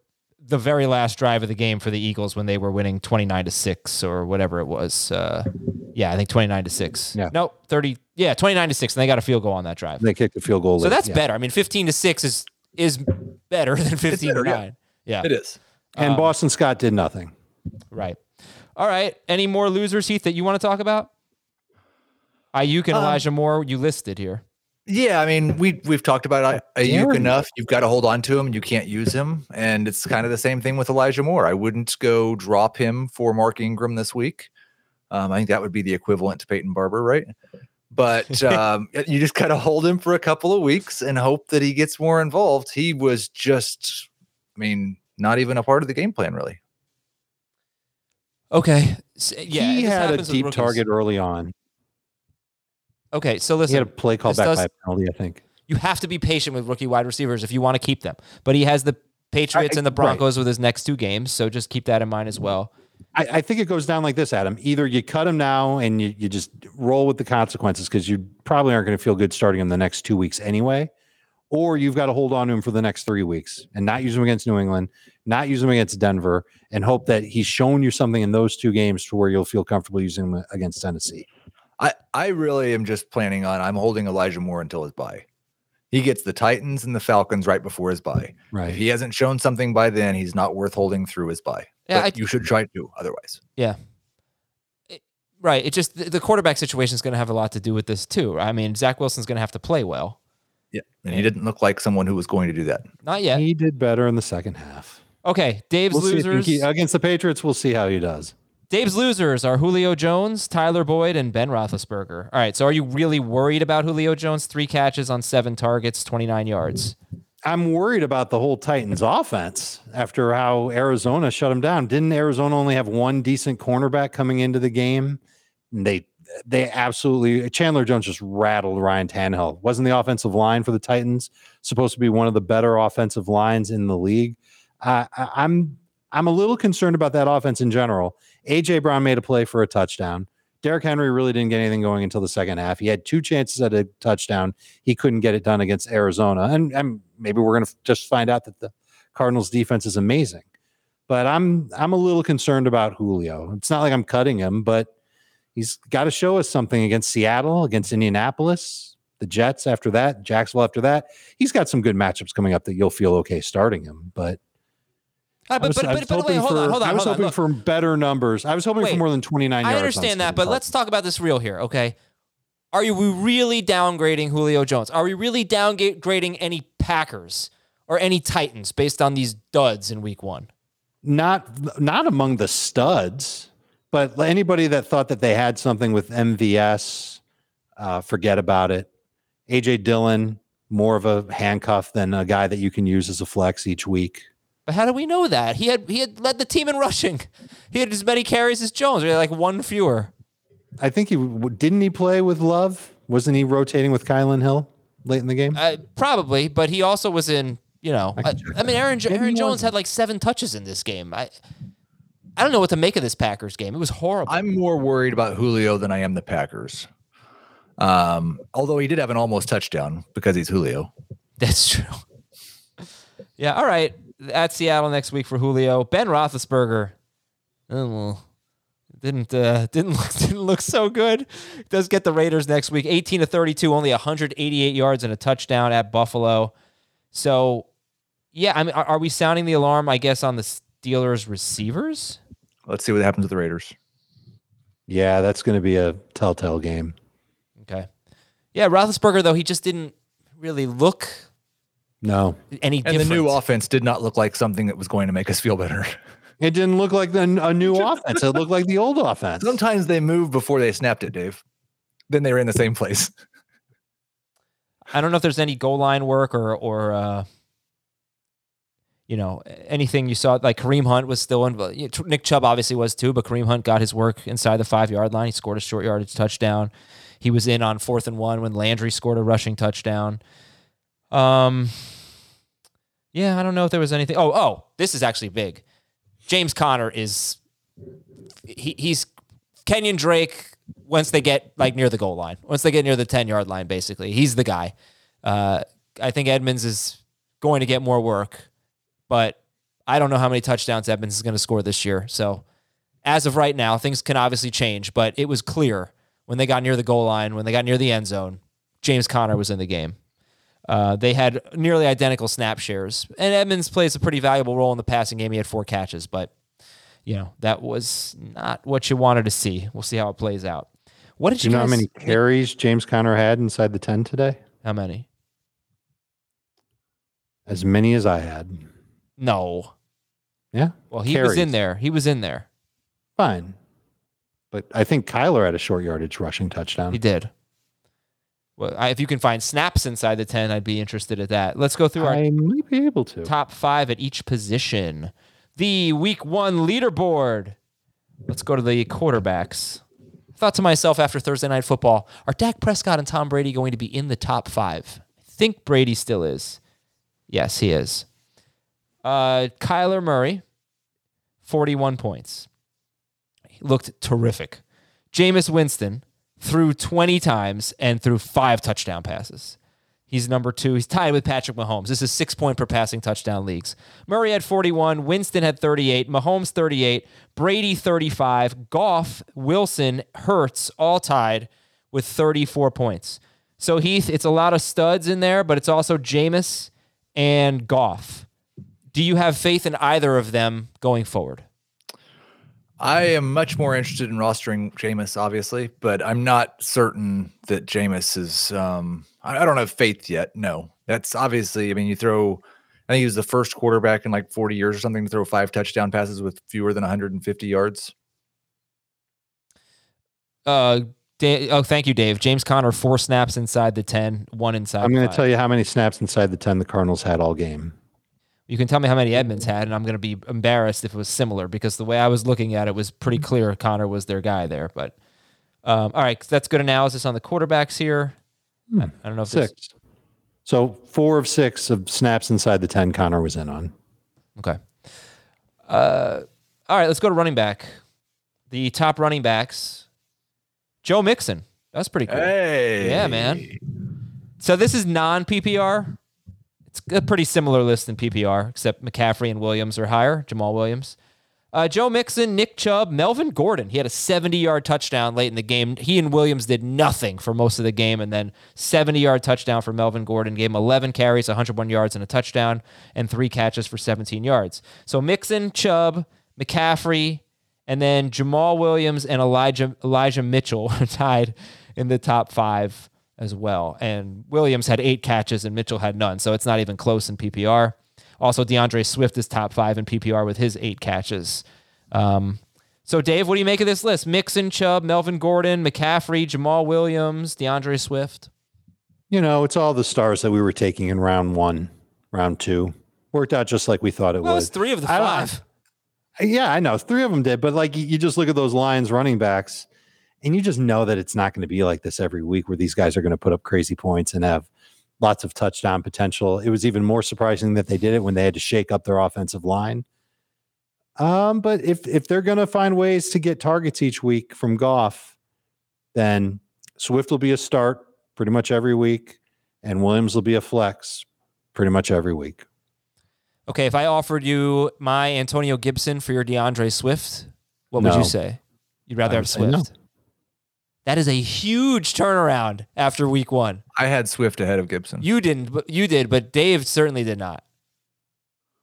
the very last drive of the game for the Eagles when they were winning 29 to 6 or whatever it was. Uh, yeah, I think 29 to 6. Yeah. Nope, 30. Yeah, 29 to 6. And they got a field goal on that drive. They kicked a field goal. So late, that's yeah. better. I mean, 15 to 6 is is better than 15 better, to yeah. 9. Yeah. It is. And Um, Boston Scott did nothing. Right. All right. Any more losers, Heath, that you want to talk about? Aiyuk and Um, Elijah Moore, you listed here. Yeah, I mean, we we've talked about I- Aiyuk Darren. enough. You've got to hold on to him, and you can't use him. And it's kind of the same thing with Elijah Moore. I wouldn't go drop him for Mark Ingram this week. Um, I think that would be the equivalent to Peyton Barber, right? But um, you just kind of hold him for a couple of weeks and hope that he gets more involved. He was just, I mean, not even a part of the game plan, really. Okay. S- yeah. he had a deep target early on. Okay. So listen. He listen, had a play called this back does- by a penalty, I think. you have to be patient with rookie wide receivers if you want to keep them. But he has the Patriots and the right. Broncos with his next two games. So just keep that in mind as well. I, I think it goes down like this, Adam. Either you cut him now and you, you just roll with the consequences because you probably aren't going to feel good starting him the next two weeks anyway, or you've got to hold on to him for the next three weeks and not use him against New England, not use him against Denver, and hope that he's shown you something in those two games to where you'll feel comfortable using him against Tennessee. I, I really am just planning on I'm holding Elijah Moore until his bye. He gets the Titans and the Falcons right before his bye. Right. If he hasn't shown something by then, he's not worth holding through his bye. Yeah, But I- you should try to otherwise. Yeah. It- right. It just, the, the quarterback situation is going to have a lot to do with this too. I mean, Zach Wilson's going to have to play well. Yeah. And he didn't look like someone who was going to do that. Not yet. He did better in the second half. Okay. Dave's We'll see if he- losers. he- against the Patriots. We'll see how he does. Dave's losers are Julio Jones, Tyler Boyd, and Ben Roethlisberger. All right, so are you really worried about Julio Jones? Three catches on seven targets, 29 yards. I'm worried about the whole Titans offense after how Arizona shut them down. Didn't Arizona only have one decent cornerback coming into the game? And they they absolutely Chandler Jones just rattled Ryan Tannehill. Wasn't the offensive line for the Titans supposed to be one of the better offensive lines in the league? I, I, I'm I'm a little concerned about that offense in general. AJ Brown made a play for a touchdown. Derrick Henry really didn't get anything going until the second half. He had two chances at a touchdown. He couldn't get it done against Arizona. And, and maybe we're going to just find out that the Cardinals defense is amazing. But I'm I'm a little concerned about Julio. It's not like I'm cutting him, but he's got to show us something against Seattle, against Indianapolis. the Jets after that, Jacksonville after that. He's got some good matchups coming up that you'll feel okay starting him. But Uh, I was, but, I was but hoping wait, hold for, on, hold on, I was hold on. Look, for better numbers. I was hoping Wait, for more than 29 yards. I understand that, but let's talk about this real here, okay? Are you we really downgrading Julio Jones? Are we really downgrading any Packers or any Titans based on these duds in week one? not not among the studs, but anybody that thought that they had something with MVS, uh, forget about it. AJ Dillon, more of a handcuff than a guy that you can use as a flex each week. But how do we know that? He had he had led the team in rushing. He had as many carries as Jones. Had like one fewer. I think he didn't he play with Love? Wasn't he rotating with Kylin Hill late in the game? Uh, probably, but he also was in. You know, I, I mean, Aaron Aaron Jones had like seven touches in this game. I I don't know what to make of this Packers game. It was horrible. I'm more worried about Julio than I am the Packers. Um, although he did have an almost touchdown because he's Julio. That's true. Yeah. All right. At Seattle next week for Julio. Ben Roethlisberger. Oh, well, didn't uh, didn't look, didn't look so good. Does get the Raiders next week. 18 to 32, only 188 yards and a touchdown at Buffalo. So, yeah. I mean, are, are we sounding the alarm? I guess on the Steelers receivers. Let's see what happens with the Raiders. yeah, that's going to be a telltale game. Okay. Yeah, Roethlisberger though he just didn't really look No, any And different. the new offense did not look like something that was going to make us feel better. it didn't look like the, a new offense. It looked like the old offense. Sometimes they moved before they snapped it, Dave. Then they were in the same place. I don't know if there's any goal line work or or uh, you know anything you saw. Like Kareem Hunt was still in. Nick Chubb obviously was too, but Kareem Hunt got his work inside the five yard line. He scored a short yardage touchdown. He was in on fourth and one when Landry scored a rushing touchdown. Um, yeah, I don't know if there was anything. Oh, oh, this is actually big. James Conner is he, he's Kenyan Drake once they get like near the goal line, once they get near the 10 yard line, basically. He's the guy. Uh, I think Edmonds is going to get more work, but I don't know how many touchdowns Edmonds is going to score this year. So as of right now, things can obviously change, but it was clear when they got near the goal line, when they got near the end zone, James Conner was in the game. Uh, they had nearly identical snap shares, and Edmonds plays a pretty valuable role in the passing game. He had four catches, but you know that was not what you wanted to see. We'll see how it plays out. What did Do you, you know how many carries James Conner had inside the 10 today? How many? As many as I had. No. Yeah. Well, he was in there. He was in there. Fine. But I think Kyler had a short yardage rushing touchdown. He did. Well, I, if you can find snaps inside the ten, I'd be interested at that. Let's go through our I might be able to. top five at each position. The week one leaderboard. Let's go to the quarterbacks. I thought to myself after Thursday night football, are Dak Prescott and Tom Brady going to be in the top five? I think Brady still is. Yes, he is. Uh, Kyler Murray, 41 points. He looked terrific. Jameis Winston threw 20 times and threw five touchdown passes. He's number two. He's tied with Patrick Mahomes. This is six point per passing touchdown leagues. Murray had 41, Winston had 38, Mahomes 38, Brady 35, Goff, Wilson, Hurts all tied with 34 points. So Heath, it's a lot of studs in there, but it's also Jameis and Goff. Do you have faith in either of them going forward? I am much more interested in rostering Jameis, obviously, but I'm not certain that Jameis is. Um, I, I don't have faith yet. No, that's obviously. I mean, you throw. I think he was the first quarterback in like 40 years or something to throw five touchdown passes with fewer than 150 yards. Uh, Da- oh, thank you, Dave. James Conner, four snaps inside the 10, one inside. I'm going to tell you how many snaps inside the 10 the Cardinals had all game. You can tell me how many Edmonds had, and I'm going to be embarrassed if it was similar because the way I was looking at it was pretty clear Conner was their guy there. But um, all right, that's good analysis on the quarterbacks here. I, I don't know if there's- Six. So four of six of snaps inside the 10 Conner was in on. Okay. Uh, all right, let's go to running back. The top running backs. Joe Mixon. That's pretty cool. Hey, Yeah, man. So this is non PPR. It's a pretty similar list in PPR, except McCaffrey and Williams are higher. Jamaal Williams. Uh, Joe Mixon, Nick Chubb, Melvin Gordon. He had a 70 yard touchdown late in the game. He and Williams did nothing for most of the game, and then 70 yard touchdown for Melvin Gordon. Gave him 11 carries, 101 yards, and a touchdown, and three catches for 17 yards. So Mixon, Chubb, McCaffrey, and then Jamaal Williams and Elijah Elijah Mitchell tied in the top five as well. And Williams had eight catches and Mitchell had none, so it's not even close in PPR. Also, D'Andre Swift is top five in PPR with his eight catches. Um, so, Dave, what do you make of this list? Mixon, Chubb, Melvin Gordon, McCaffrey, Jamaal Williams, D'Andre Swift. You know, it's all the stars that we were taking in round one, round two. Worked out just like we thought it Well, it's three of the I- five. Yeah, I know. Three of them did, but like you just look at those Lions running backs, and you just know that it's not going to be like this every week, where these guys are going to put up crazy points and have lots of touchdown potential. It was even more surprising that they did it when they had to shake up their offensive line. Um, but if if they're going to find ways to get targets each week from Goff, then Swift will be a start pretty much every week, and Williams will be a flex pretty much every week. Okay, if I offered you my Antonio Gibson for your D'Andre Swift, what would you say? You'd rather have Swift. no. Swift. That is a huge turnaround after week one. I had Swift ahead of Gibson. You didn't, but you did, but Dave certainly did not.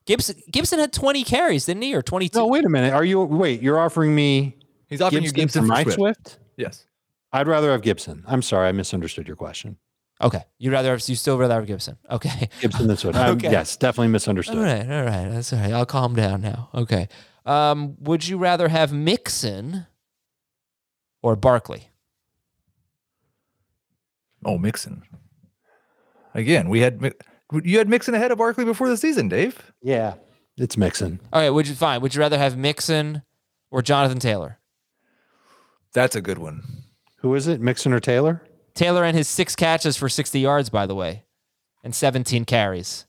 Gibson Gibson had 20 carries, didn't he? Or 22? No, wait a minute. Are you wait? You're offering me He's offering Gibson, you Gibson for for my Swift. Swift? Yes. I'd rather have Gibson. I'm sorry, I misunderstood your question. Okay. You'd rather have, you still rather have Gibson. Okay. Gibson than Swift. Okay. yes, definitely misunderstood. All right. All right. That's all right. I'll calm down now. Okay. Um, would you rather have Mixon or Barkley? Oh, Mixon. Again, we had you had Mixon ahead of Barkley before the season, Dave. Yeah, it's Mixon. All right, Would you fine? Would you rather have Mixon or Jonathan Taylor? That's a good one. Who is it? Mixon or Taylor? Taylor and his six catches for 60 yards, by the way, and 17 carries.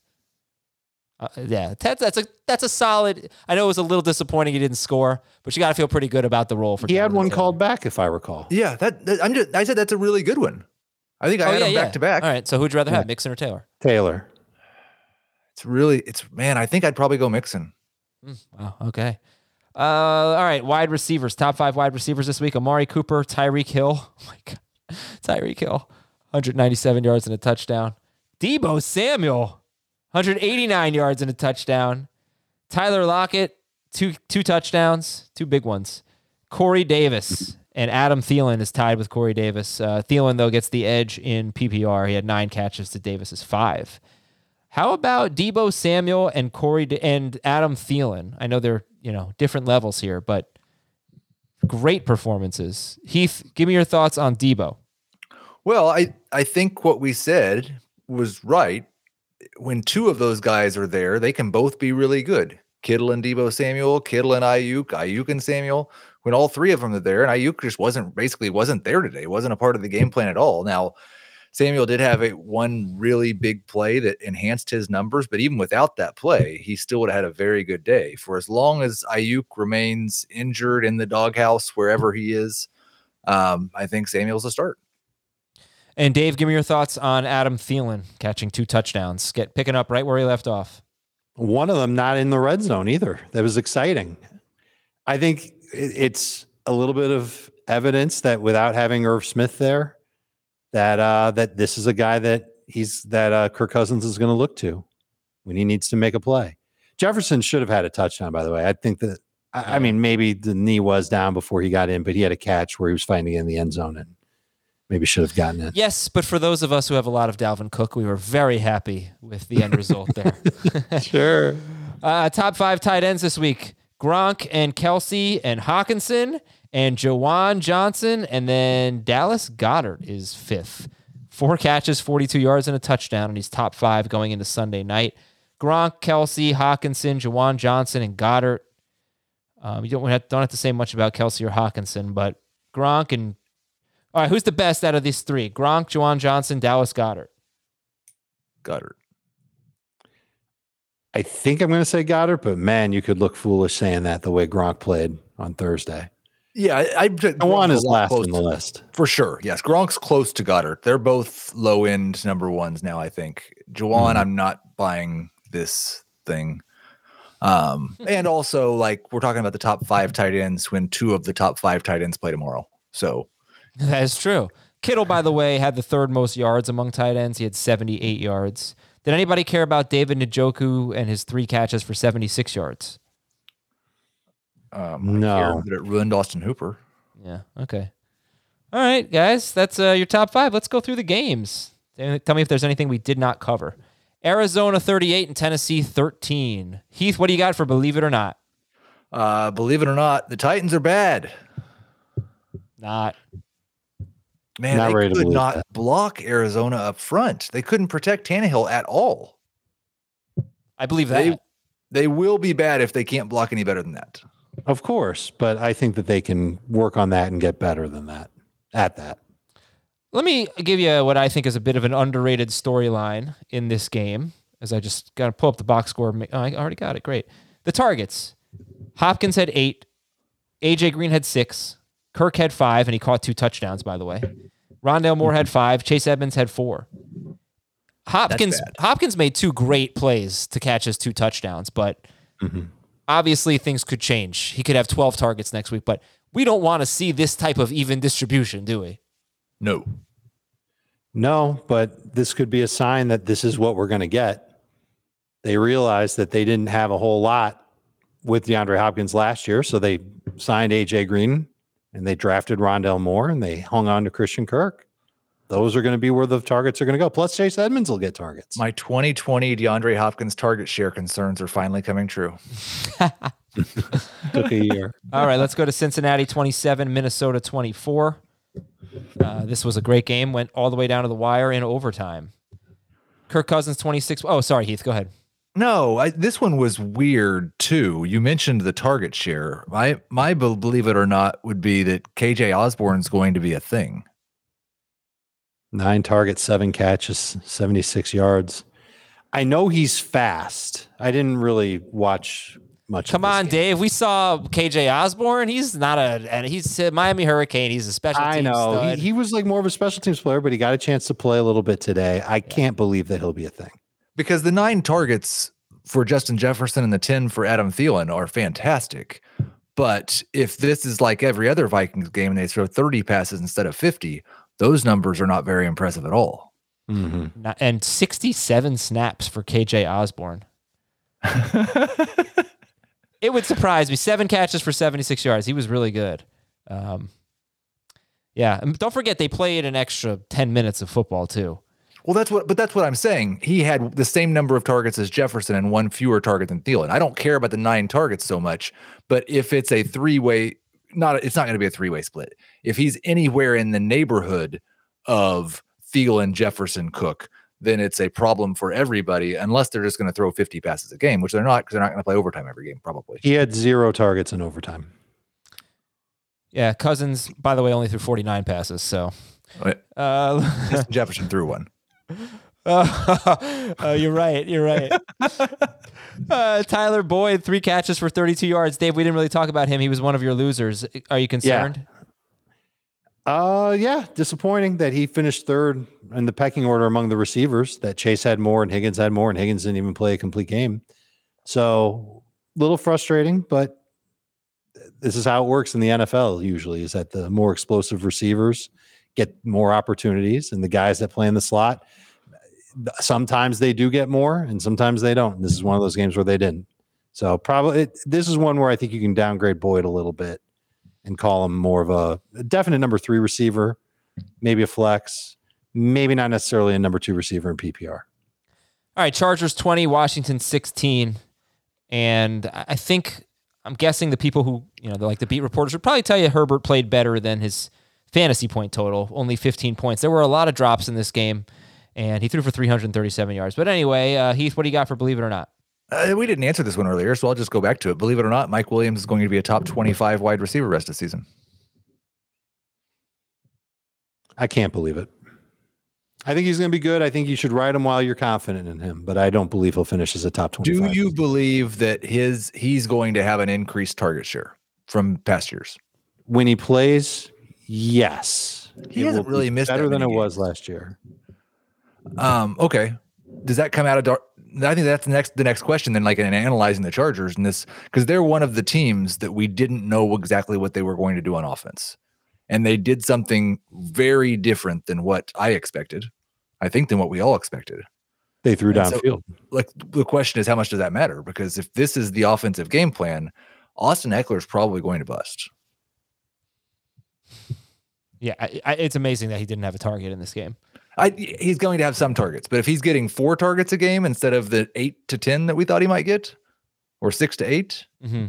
Uh, yeah, that's that's a that's a solid. I know it was a little disappointing he didn't score, but you got to feel pretty good about the role for. He had one Taylor. called back, if I recall. Yeah, that, that- I'm just I said that's a really good one. I think I Oh had yeah, them yeah. back to back. All right, so who'd you rather have, Mixon or Taylor? Taylor. It's really it's man, I think I'd probably go Mixon. Wow. Okay. Uh, all right. Wide receivers. Top five wide receivers this week: Amari Cooper, Tyreek Hill. Oh my God, Tyreek Hill, 197 yards and a touchdown. Deebo Samuel, 189 yards and a touchdown. Tyler Lockett, two two touchdowns, two big ones. Corey Davis and Adam Thielen is tied with Corey Davis. Uh, Thielen though gets the edge in PPR. He had nine catches to Davis's five. How about Deebo Samuel and Corey and Adam Thielen? I know they're you know different levels here, but great performances. Heath, give me your thoughts on Deebo. Well, I I think what we said was right. When two of those guys are there, they can both be really good. Kittle and Deebo Samuel, Kittle and Aiyuk, Aiyuk and Samuel. When all three of them are there, and Aiyuk just wasn't basically wasn't there today, wasn't a part of the game plan at all. Now, Samuel did have a one really big play that enhanced his numbers, but even without that play, he still would have had a very good day. For as long as Aiyuk remains injured in the doghouse, wherever he is, um, I think Samuel's a start. And Dave, give me your thoughts on Adam Thielen catching two touchdowns, get picking up right where he left off. One of them not in the red zone either. That was exciting. I think it- it's a little bit of evidence that without having Irv Smith there, that uh, that this is a guy that he's that uh, Kirk Cousins is going to look to when he needs to make a play. Jefferson should have had a touchdown, by the way. I think that I, I mean maybe the knee was down before he got in, but he had a catch where he was finding it in the end zone and maybe should have gotten it. Yes, but for those of us who have a lot of Dalvin Cook, we were very happy with the end result there. Sure. Uh, top five tight ends this week: Gronk and Kelce and Hockenson and Juwan Johnson, and then Dallas Goedert is fifth. Four catches, 42 yards, and a touchdown, and he's top five going into Sunday night. Gronk, Kelce, Hockenson, Juwan Johnson, and Goedert. Um, you don't have, don't have to say much about Kelce or Hockenson, but Gronk and all right, who's the best out of these three? Gronk, Juwan Johnson, Dallas Goedert. Goedert. I think I'm going to say Goedert, but man, you could look foolish saying that the way Gronk played on Thursday. Yeah, I, I One is last close in the list. for sure. Yes, Gronk's close to Goedert. They're both low end number ones now. I think Juwan. Mhm. I'm not buying this thing. Um, and also like we're talking about the top five tight ends when two of the top five tight ends play tomorrow. So That is true. Kittle, by the way, had the third most yards among tight ends. He had 78 yards. Did anybody care about David Njoku and his three catches for 76 yards? um, No. I care that it ruined Austin Hooper. Yeah. Okay. All right, guys. That's uh, your top five. Let's go through the games. Tell me if there's anything we did not cover. Arizona 38 and Tennessee 13. Heath, what do you got for believe it or not? Uh, believe it or not, the Titans are bad. Not. Man, Not they could not that. block Arizona up front. They couldn't protect Tannehill at all. I believe that. They they will be bad if they can't block any better than that. Of course, but I think that they can work on that and get better than that at that. Let me give you what I think is a bit of an underrated storyline in this game. As I just got to pull up the box score. Oh, I already got it. Great. The targets. Hopkins had eight. AJ Green had six. Kirk had five, and he caught two touchdowns, by the way. Rondale Moore had five. Chase Edmonds had four. Hopkins. Hopkins made two great plays to catch his two touchdowns, but mm-hmm. obviously things could change. He could have 12 targets next week, but we don't want to see this type of even distribution, do we? No. No, but this could be a sign that this is what we're going to get. They realized that they didn't have a whole lot with DeAndre Hopkins last year, so they signed AJ Green and they drafted Rondale Moore and they hung on to Christian Kirk. Those are going to be where the targets are going to go. Plus, Chase Edmonds will get targets. My 2020 DeAndre Hopkins target share concerns are finally coming true. Took a year. All right, let's go to Cincinnati 27, Minnesota 24. Uh, this was a great game. Went all the way down to the wire in overtime. Kirk Cousins 26. Oh, sorry, Heath. Go ahead. No, I, this one was weird too. You mentioned the target share. My my believe it or not would be that KJ Osborn's going to be a thing. Nine targets, seven catches, 76 yards. I know he's fast. I didn't really watch much. of Come this on, game. Dave. We saw KJ Osborn. He's not a, and he's a Miami Hurricane. He's a special I know. stud. He, he was like more of a special teams player, but he got a chance to play a little bit today. I can't believe that he'll be a thing. Because the nine targets for Justin Jefferson and the 10 for Adam Thielen are fantastic. But if this is like every other Vikings game and they throw 30 passes instead of 50, those numbers are not very impressive at all. Not- and 67 snaps for KJ Osborn. it would surprise me. Seven catches for 76 yards. He was really good. Um, yeah. And don't forget, they played an extra 10 minutes of football, too. Well, that's what, but that's what I'm saying. He had the same number of targets as Jefferson and one fewer target than Thielen. I don't care about the nine targets so much, but if it's a three way, not it's not going to be a three way split. If he's anywhere in the neighborhood of Thielen, Jefferson, Cook, then it's a problem for everybody, unless they're just going to throw 50 passes a game, which they're not because they're not going to play overtime every game, probably. He had zero targets in overtime. Yeah. Cousins, by the way, only threw 49 passes. So. Uh, Jefferson threw one. uh, you're right. You're right. Uh, Tyler Boyd, three catches for 32 yards. Dave, we didn't really talk about him. He was one of your losers. Are you concerned? Uh, yeah, disappointing that he finished third in the pecking order among the receivers. That Chase had more and Higgins had more, and Higgins didn't even play a complete game. So, a little frustrating, but this is how it works in the NFL. Usually, is that the more explosive receivers get more opportunities, and the guys that play in the slot sometimes they do get more, and sometimes they don't. This is one of those games where they didn't. So, probably it, this is one where I think you can downgrade Boyd a little bit and call him more of a, a definite number three receiver, maybe a flex, maybe not necessarily a number two receiver in PPR. All right, Chargers 20, Washington 16. And I think I'm guessing the people who, you know, like the beat reporters would probably tell you Herbert played better than his fantasy point total, only 15 points. There were a lot of drops in this game, and he threw for 337 yards. But anyway, uh, Heath, what do you got for believe it or not? Uh, we didn't answer this one earlier, so I'll just go back to it. Believe it or not, Mike Williams is going to be a top 25 wide receiver rest of the season. I can't believe it. I think he's going to be good. I think you should ride him while you're confident in him, but I don't believe he'll finish as a top 25. Do you believe that his he's going to have an increased target share from past years? When he plays, yes. He It hasn't will be really missed that better than it was last year. Um, okay. Does that come out of Dar- I think that's the next the next question. Then, like in analyzing the Chargers and this, because they're one of the teams that we didn't know exactly what they were going to do on offense, and they did something very different than what I expected. I think than what we all expected. They threw And so- downfield. Like the question is, how much does that matter? Because if this is the offensive game plan, Austin Ekeler is probably going to bust. Yeah, I, I, it's amazing that he didn't have a target in this game. I, he's going to have some targets, but if he's getting four targets a game instead of the eight to ten that we thought he might get, or six to eight, Mm-hmm.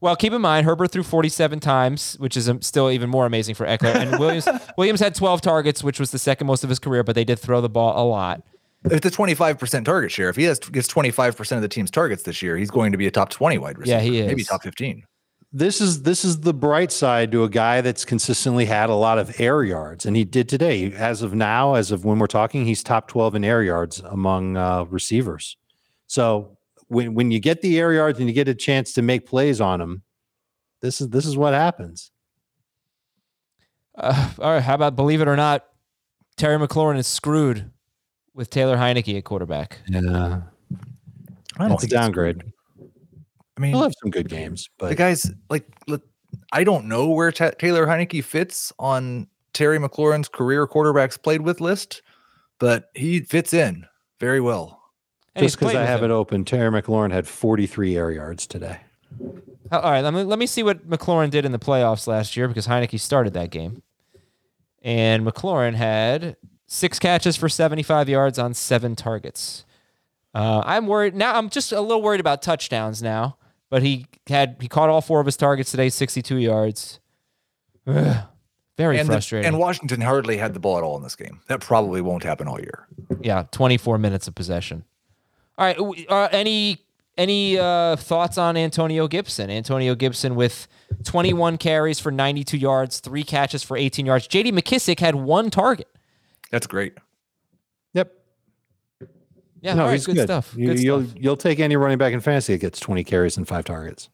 Well, keep in mind Herbert threw 47 times, which is um, still even more amazing for Ekeler. And Williams Williams had 12 targets, which was the second most of his career, but they did throw the ball a lot. it's a twenty five percent target share. If he has gets twenty five percent of the team's targets this year, he's going to be a top twenty wide receiver. Yeah, he is. maybe top fifteen. This is this is the bright side to a guy that's consistently had a lot of air yards, and he did today. As of now, as of when we're talking, he's top twelve in air yards among uh, receivers. So when when you get the air yards and you get a chance to make plays on them, this is this is what happens. Uh, all right, how about believe it or not, Terry McLaurin is screwed with Taylor Heinicke at quarterback. Yeah, I don't it's a think he's- downgrade. I mean, He'll have some good games, the but guys like look, I don't know where Ta Taylor Heinicke fits on Terry McLaurin's career quarterbacks played with list, but he fits in very well. And just because I have him. it open, Terry McLaurin had 43 air yards today. All right, let me let me see what McLaurin did in the playoffs last year because Heinicke started that game, and McLaurin had six catches for 75 yards on seven targets. Uh, I'm worried now. I'm just a little worried about touchdowns now, but he had he caught all four of his targets today, 62 yards. Ugh, very and the- frustrating. and Washington hardly had the ball at all in this game. That probably won't happen all year. yeah, 24 minutes of possession. All right, uh, any any uh, thoughts on Antonio Gibson? Antonio Gibson with 21 carries for 92 yards, three catches for 18 yards. J.D. McKissic had one target. That's great. Yeah, no, all right, good, good. stuff. You, good you'll stuff. you'll take any running back in fantasy that gets 20 carries and five targets.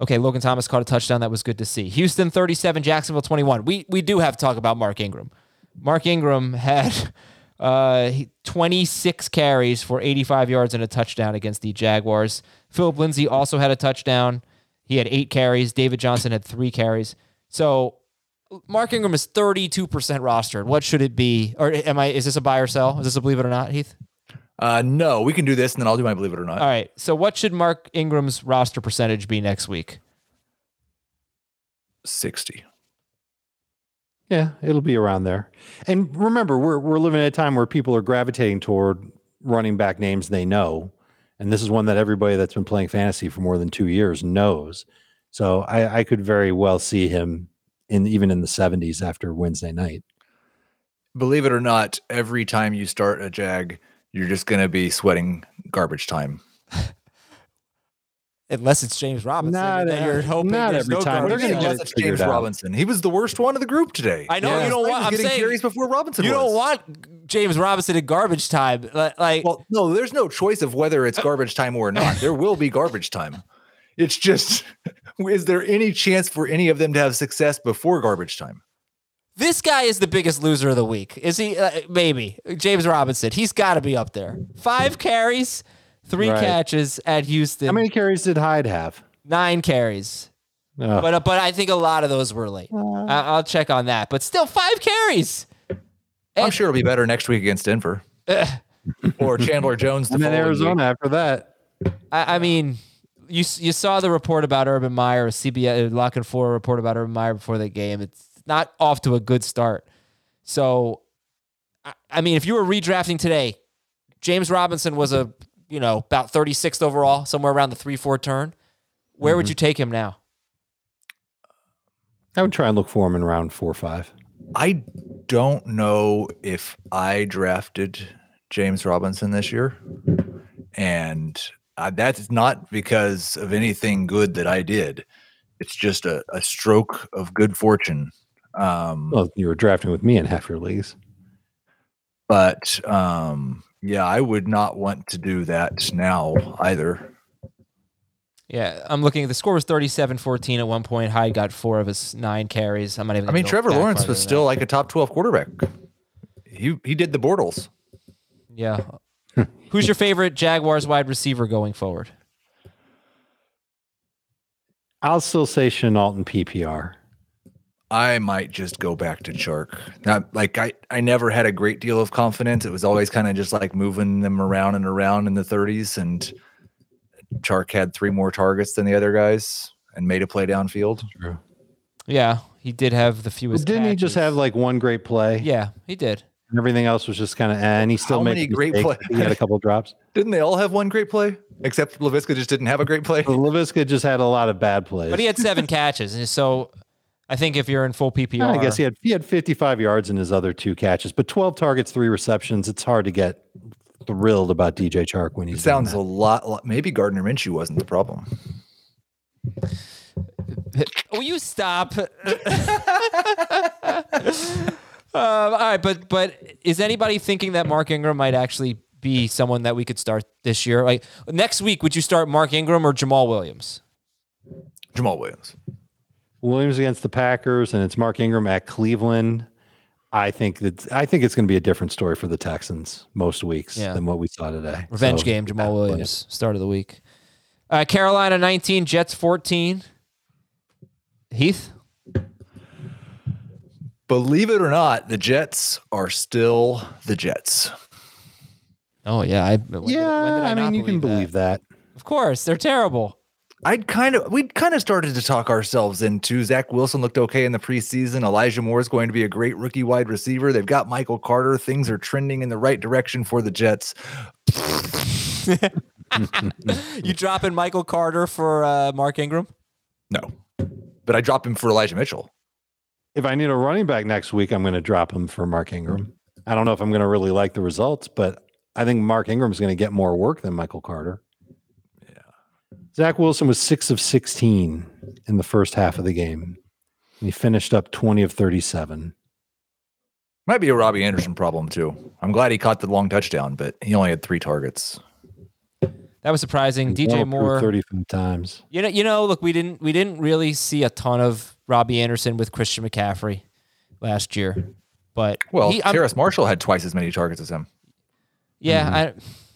Okay, Logan Thomas caught a touchdown. That was good to see. Houston 37, Jacksonville 21. We we do have to talk about Mark Ingram. Mark Ingram had uh, 26 carries for 85 yards and a touchdown against the Jaguars. Phillip Lindsay also had a touchdown. He had eight carries. David Johnson had three carries. So Mark Ingram is 32% rostered. What should it be? Or am I? Is this a buy or sell? Is this a believe it or not, Heath? Uh, no, we can do this, and then I'll do my believe it or not. All right. So what should Mark Ingram's roster percentage be next week? Sixty. Yeah, it'll be around there. And remember, we're we're living at a time where people are gravitating toward running back names they know, and this is one that everybody that's been playing fantasy for more than two years knows. So I, I could very well see him in even in the 70s after Wednesday night. Believe it or not, every time you start a jag, you're just going to be sweating garbage time. Unless it's James Robinson. Not and every- you're hoping not there's every no time. garbage They're gonna time. get it's James. Robinson. He was the worst one of the group today. I know Yeah. you don't want. I'm getting saying carries before Robinson. you was. don't want James Robinson in garbage time. Like, Well, no, there's no choice of whether it's garbage time or not. There will be garbage time. It's just, is there any chance for any of them to have success before garbage time? This guy is the biggest loser of the week. Is he? Uh, maybe James Robinson. He's got to be up there. Five carries, three Right. catches at Houston. How many carries did Hyde have? Nine carries. Oh, But uh, but I think a lot of those were late. I- I'll check on that. But still, five carries. I'm sure it'll be better next week against Denver or Chandler Jones. the and then Arizona week. after that. I, I mean, you you saw the report about Urban Meyer, CBS La Canfora report about Urban Meyer before the game. It's not off to a good start. So, I, I mean, if you were redrafting today, James Robinson was a you know about 36th overall, somewhere around the three four turn. Where would you take him now? I would try and look for him in round four or five. I don't know if I drafted James Robinson this year, and uh, that's not because of anything good that I did. It's just a, a stroke of good fortune. Um, Well, you were drafting with me in half your leagues. but um, yeah, I would not want to do that now either. Yeah, I'm looking at the score was 37-14 at one point. Hyde got four of his nine carries. I'm not even. I mean, Trevor Lawrence was still that. like a top twelve quarterback. He he did the Bortles. Yeah. Who's your favorite Jaguars wide receiver going forward? I'll still say Shenault and PPR. I might just go back to Chark. Not like I, I never had a great deal of confidence. It was always kind of just like moving them around and around in the 30s. And Chark had three more targets than the other guys and made a play downfield. True. Yeah, he did have the fewest. Didn't he just have like one great play? Yeah, he did. And everything else was just kind of, eh, and he still How made many great mistakes. play- He had a couple drops. Didn't they all have one great play? Except Laviska just didn't have a great play. But Laviska just had a lot of bad plays. But he had seven catches, and so I think if you're in full PPR, I guess he had he had 55 yards in his other two catches, but 12 targets, three receptions. It's hard to get thrilled about DJ Chark when he's It sounds a lot, lot. Maybe Gardner Minshew wasn't the problem. Will you stop? Um, all right, but but is anybody thinking that Mark Ingram might actually be someone that we could start this year? Like next week, would you start Mark Ingram or Jamaal Williams? Jamaal Williams. Williams against the Packers, and it's Mark Ingram at Cleveland. I think that I think it's going to be a different story for the Texans most weeks Yeah. than what we saw today. Revenge So, game, Jamaal yeah, Williams, start of the week. Uh, Carolina 19, Jets 14. Heath? Believe it or not, the Jets are still the Jets. Oh, yeah. I, when did- Yeah, when did I, not mean, you can believe that. Of course, they're terrible. I'd kind of we'd kind of started to talk ourselves into Zach Wilson looked okay in the preseason. Elijah Moore is going to be a great rookie wide receiver. They've got Michael Carter. Things are trending in the right direction for the Jets. You dropping Michael Carter for uh, Mark Ingram? No, but I dropped him for Elijah Mitchell. If I need a running back next week, I'm going to drop him for Mark Ingram. I don't know if I'm going to really like the results, but I think Mark Ingram's going to get more work than Michael Carter. Yeah. Zach Wilson was six of 16 in the first half of the game. And he finished up 20 of 37. Might be a Robbie Anderson problem too. I'm glad he caught the long touchdown, but he only had three targets. That was surprising. One DJ approved Moore. 35 times. You know, you know, look, we didn't we didn't really see a ton of Robbie Anderson with Christian McCaffrey last year. But Well, he, Terrace Marshall had twice as many targets as him. Yeah, mm-hmm. I.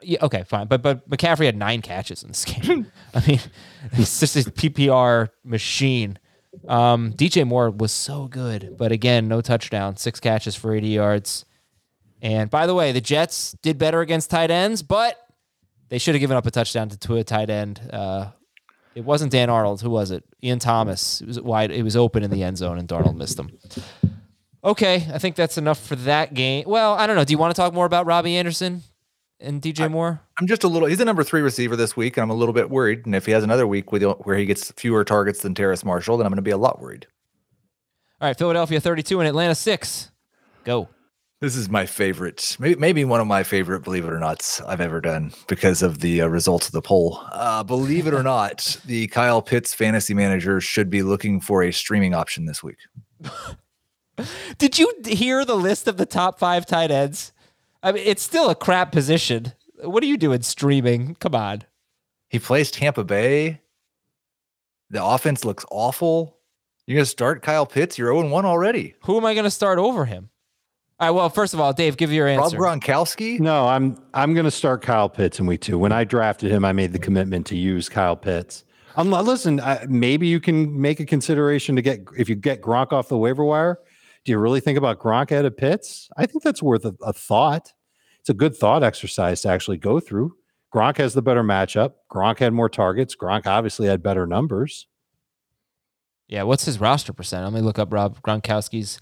Yeah, okay, fine, but but McCaffrey had nine catches in this game. I mean, it's just a PPR machine. Um, DJ Moore was so good, but again, no touchdown, six catches for 80 yards. And by the way, the Jets did better against tight ends, but they should have given up a touchdown to, to a tight end. Uh, it wasn't Dan Arnold. Who was it? Ian Thomas. It was wide. It was open in the end zone, and Darnold missed him. Okay, I think that's enough for that game. Well, I don't know. Do you want to talk more about Robbie Anderson and DJ Moore? I'm just a little. He's a number three receiver this week, and I'm a little bit worried. And if he has another week with where he gets fewer targets than Terrace Marshall, then I'm going to be a lot worried. All right, Philadelphia 32 and Atlanta 6. Go. This is my favorite, maybe, maybe one of my favorite, believe it or not, I've ever done because of the uh, results of the poll. Uh, believe it or not, the Kyle Pitts fantasy manager should be looking for a streaming option this week. Did you hear the list of the top five tight ends? I mean, it's still a crap position. What are you doing streaming? Come on. He plays Tampa Bay. The offense looks awful. You're going to start Kyle Pitts. You're 0 1 already. Who am I going to start over him? All right, well, first of all, Dave, give your answer. Rob answer. Gronkowski. No, I'm I'm going to start Kyle Pitts in week two. When I drafted him, I made the commitment to use Kyle Pitts. Um, listen, I, maybe you can make a consideration to get if you get Gronk off the waiver wire. Do you really think about Gronk out of Pitts? I think that's worth a, a thought. It's a good thought exercise to actually go through. Gronk has the better matchup. Gronk had more targets. Gronk obviously had better numbers. Yeah, what's his roster percent? Let me look up Rob Gronkowski's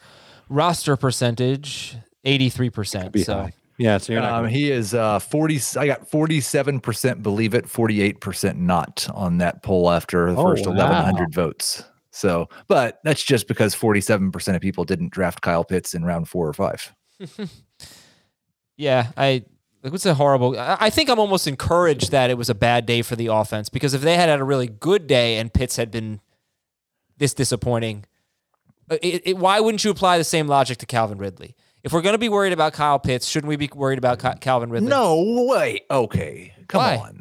roster percentage. 83%. So high. Yeah, so you're not. Um, gonna- he is uh, 40. I got 47% believe it, 48% not on that poll after the Oh, first wow. 1,100 votes. So, but that's just because 47% of people didn't draft Kyle Pitts in round four or five. Yeah, I it was a horrible. I think I'm almost encouraged that it was a bad day for the offense because if they had had a really good day and Pitts had been this disappointing, uh, it, it, why wouldn't you apply the same logic to Calvin Ridley? If we're going to be worried about Kyle Pitts, shouldn't we be worried about Ca- Calvin Ridley? No way. Okay. Come Why? on.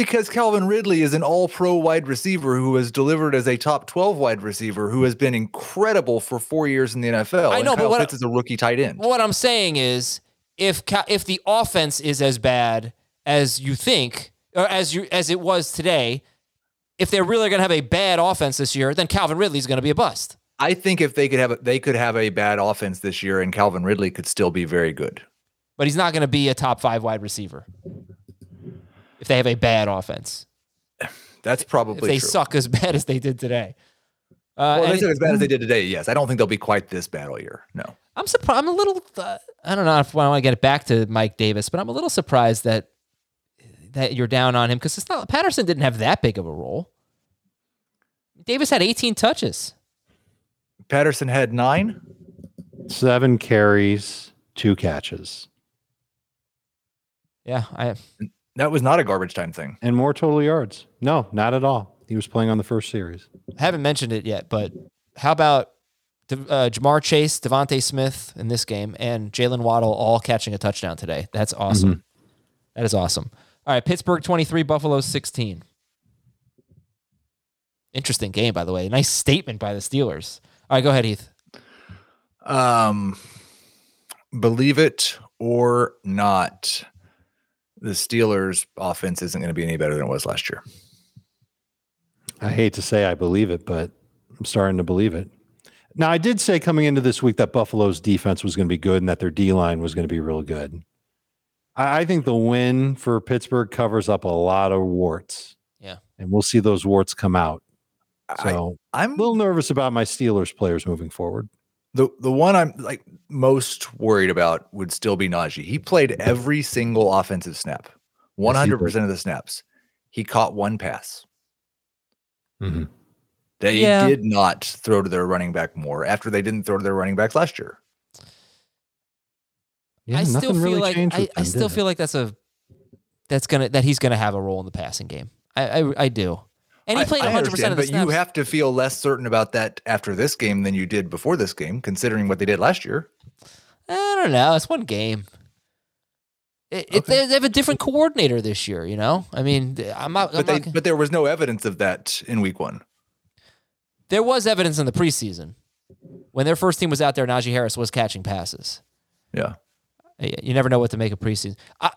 Because Calvin Ridley is an all pro wide receiver who has delivered as a top 12 wide receiver who has been incredible for four years in the NFL. I and know, but what- Pitts is a rookie tight end. What I'm saying is, if if the offense is as bad as you think, or as you as it was today, if they're really going to have a bad offense this year, then Calvin Ridley's going to be a bust. I think if they could have a, they could have a bad offense this year, and Calvin Ridley could still be very good. But he's not going to be a top five wide receiver if they have a bad offense. That's If probably they true. suck as bad as they did today. Uh, Well, they suck as bad as they did today. Yes, I don't think they'll be quite this bad all year. No. I'm surprised. I'm a little. Uh, I don't know if I want to get it back to Mike Davis, but I'm a little surprised that that you're down on him because it's not. Patterson didn't have that big of a role. Davis had 18 touches. Patterson had nine. Seven carries, two catches, Yeah, I That was not a garbage time thing. and more total yards. No, not at all. He was playing on the first series. I haven't mentioned it yet, but how about De- uh, Ja'Marr Chase, DeVonta Smith in this game, and Jaylen Waddle all catching a touchdown today? That's awesome. That is awesome. All right, Pittsburgh 23, Buffalo 16. Interesting game, by the way. Nice statement by the Steelers. All right, go ahead, Heath. Um, believe it or not, the Steelers' offense isn't going to be any better than it was last year. I hate to say I believe it, but I'm starting to believe it. Now, I did say coming into this week that Buffalo's defense was going to be good and that their D line was going to be real good. I, I think the win for Pittsburgh covers up a lot of warts. Yeah. And we'll see those warts come out. I, So I'm a little nervous about my Steelers players moving forward. The the one I'm like most worried about would still be Najee. He played every single offensive snap, one hundred percent of the snaps. He caught one pass. Mhm. They Yeah. did not throw to their running back more after they didn't throw to their running back last year. Yeah, I still nothing feel really like changed I, with I still did feel like that's a that's gonna that he's gonna have a role in the passing game. I I, I do, and he played I 100 percent of the but you have to feel less certain about that after this game than you did before this game, considering what they did last year. I don't know. It's one game. It, it, Okay. they, they have a different coordinator this year. You know, I mean, I'm not. I'm But they, not but there was no evidence of that in week one. there was evidence in the preseason when their first team was out there. Najee Harris was catching passes. Yeah. You never know what to make of preseason. I,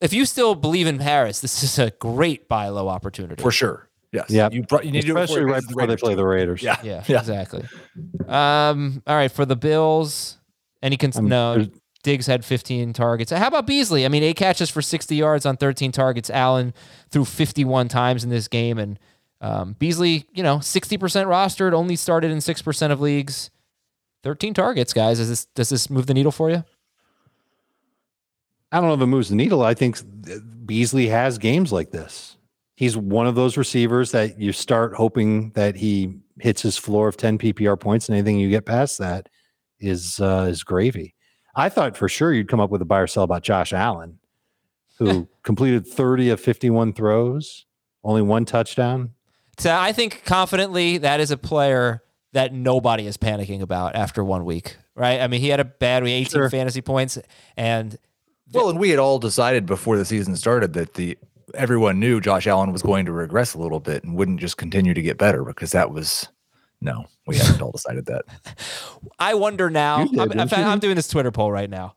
if you still believe in Harris, this is a great buy low opportunity. For sure. Yes. Yeah. You, brought, you need to do Especially before right face the before they play the Raiders. Yeah. Yeah, Yeah. exactly. Um, all right, for the Bills, any cons- Um, no Diggs had 15 targets. How about Beasley? I mean, eight catches for 60 yards on 13 targets. Allen threw 51 times in this game, and um, Beasley, you know, 60% rostered, only started in six percent of leagues. 13 targets, guys. Does this does this move the needle for you? I don't know if it moves the needle. I think Beasley has games like this. He's one of those receivers that you start hoping that he hits his floor of 10 PPR points, and anything you get past that is uh, is gravy. I thought for sure you'd come up with a buy or sell about Josh Allen, who completed 30 of 51 throws, only one touchdown. So I think confidently that is a player that nobody is panicking about after one week, right? I mean, he had a bad week, 18 Sure. fantasy points, and Well, and we had all decided before the season started that the everyone knew Josh Allen was going to regress a little bit and wouldn't just continue to get better because that was no, we haven't all decided that. I wonder now. Did, I'm, in fact. I'm doing this Twitter poll right now.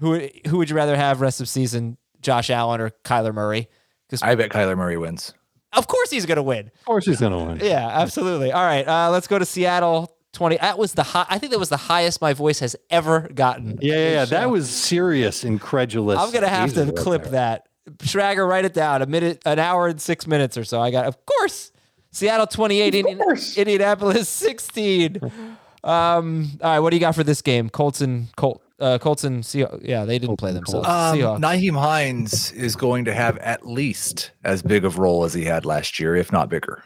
Who who would you rather have rest of season, Josh Allen or Kyler Murray? Because I bet Kyler Murray wins. of course he's going to win. Of course, he's going to win. Yeah, absolutely. All right, uh, let's go to Seattle. Twenty. That was the high. I think that was the highest my voice has ever gotten. Yeah, yeah, yeah. That was serious, incredulous. I'm gonna have to clip there. that. Schrager, write it down. A minute, an hour and six minutes or so. I got, of course. Seattle 28, Indian, Indianapolis 16. Um, all right, what do you got for this game? Colts and Colt, uh, Colts and Seahawks. Yeah, they didn't play themselves. Um, Seahawks. Nyheim Hines is going to have at least as big of role as he had last year, if not bigger.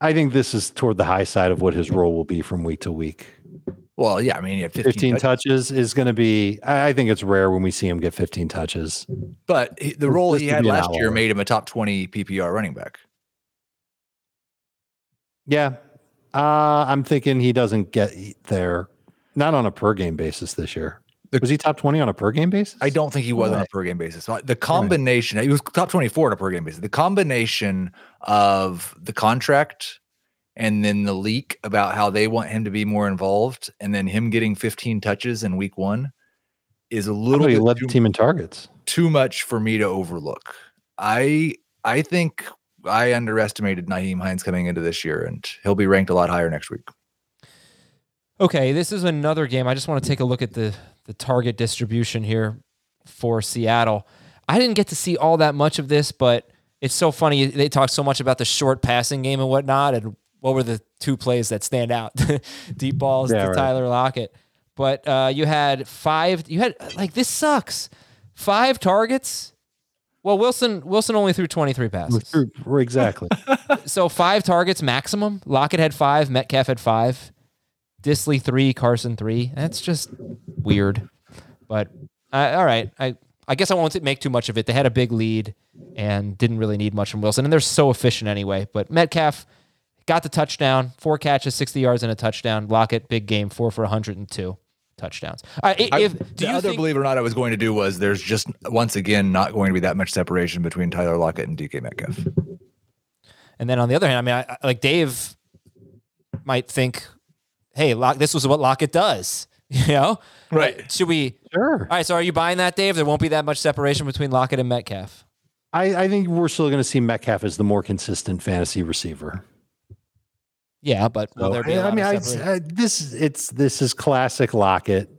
I think this is toward the high side of what his role will be from week to week. Well, yeah, I mean, he 15, 15 touches, touches is going to be, I think it's rare when we see him get 15 touches. but the role he had last year made him a top 20 PPR running back. Yeah. Uh, I'm thinking he doesn't get there, not on a per game basis this year. Was he top 20 on a per game basis? I don't think he was on a per game basis. The combination, he was top 24 on a per game basis. The combination of the contract and then the leak about how they want him to be more involved, and then him getting 15 touches in week one is a little bit led too, the team in targets. too much for me to overlook. I I think I underestimated Nyheim Hines coming into this year, and he'll be ranked a lot higher next week. Okay, this is another game. I just want to take a look at the the target distribution here for Seattle. I didn't get to see all that much of this, but it's so funny. They talk so much about the short passing game and whatnot, and what were the two plays that stand out? Deep balls Yeah, to right. Tyler Lockett. But uh, you had five. You had like this sucks. Five targets. Well, Wilson Wilson only threw twenty three passes. Exactly. so five targets maximum. Lockett had five. Metcalf had five. Dissly three. Carson three. That's just weird. But uh, all right, I I guess I won't make too much of it. They had a big lead and didn't really need much from Wilson, and they're so efficient anyway. But Metcalf got the touchdown, four catches, sixty yards, and a touchdown. Lockett big game, four for one hundred and two touchdowns. All right, I- if do the you other think, believe it or not, I was going to do was there's just once again not going to be that much separation between Tyler Lockett and DK Metcalf. And then on the other hand, I mean, I, I- like Dave might think, "Hey, Lock, this was what Lockett does." You know, Right. Should we? sure. All right. So, are you buying that, Dave? There won't be that much separation between Lockett and Metcalf. I, I think we're still going to see Metcalf as the more consistent fantasy receiver. Yeah, but will So, there be? A I lot mean, of I. I, this it's this is classic Lockett.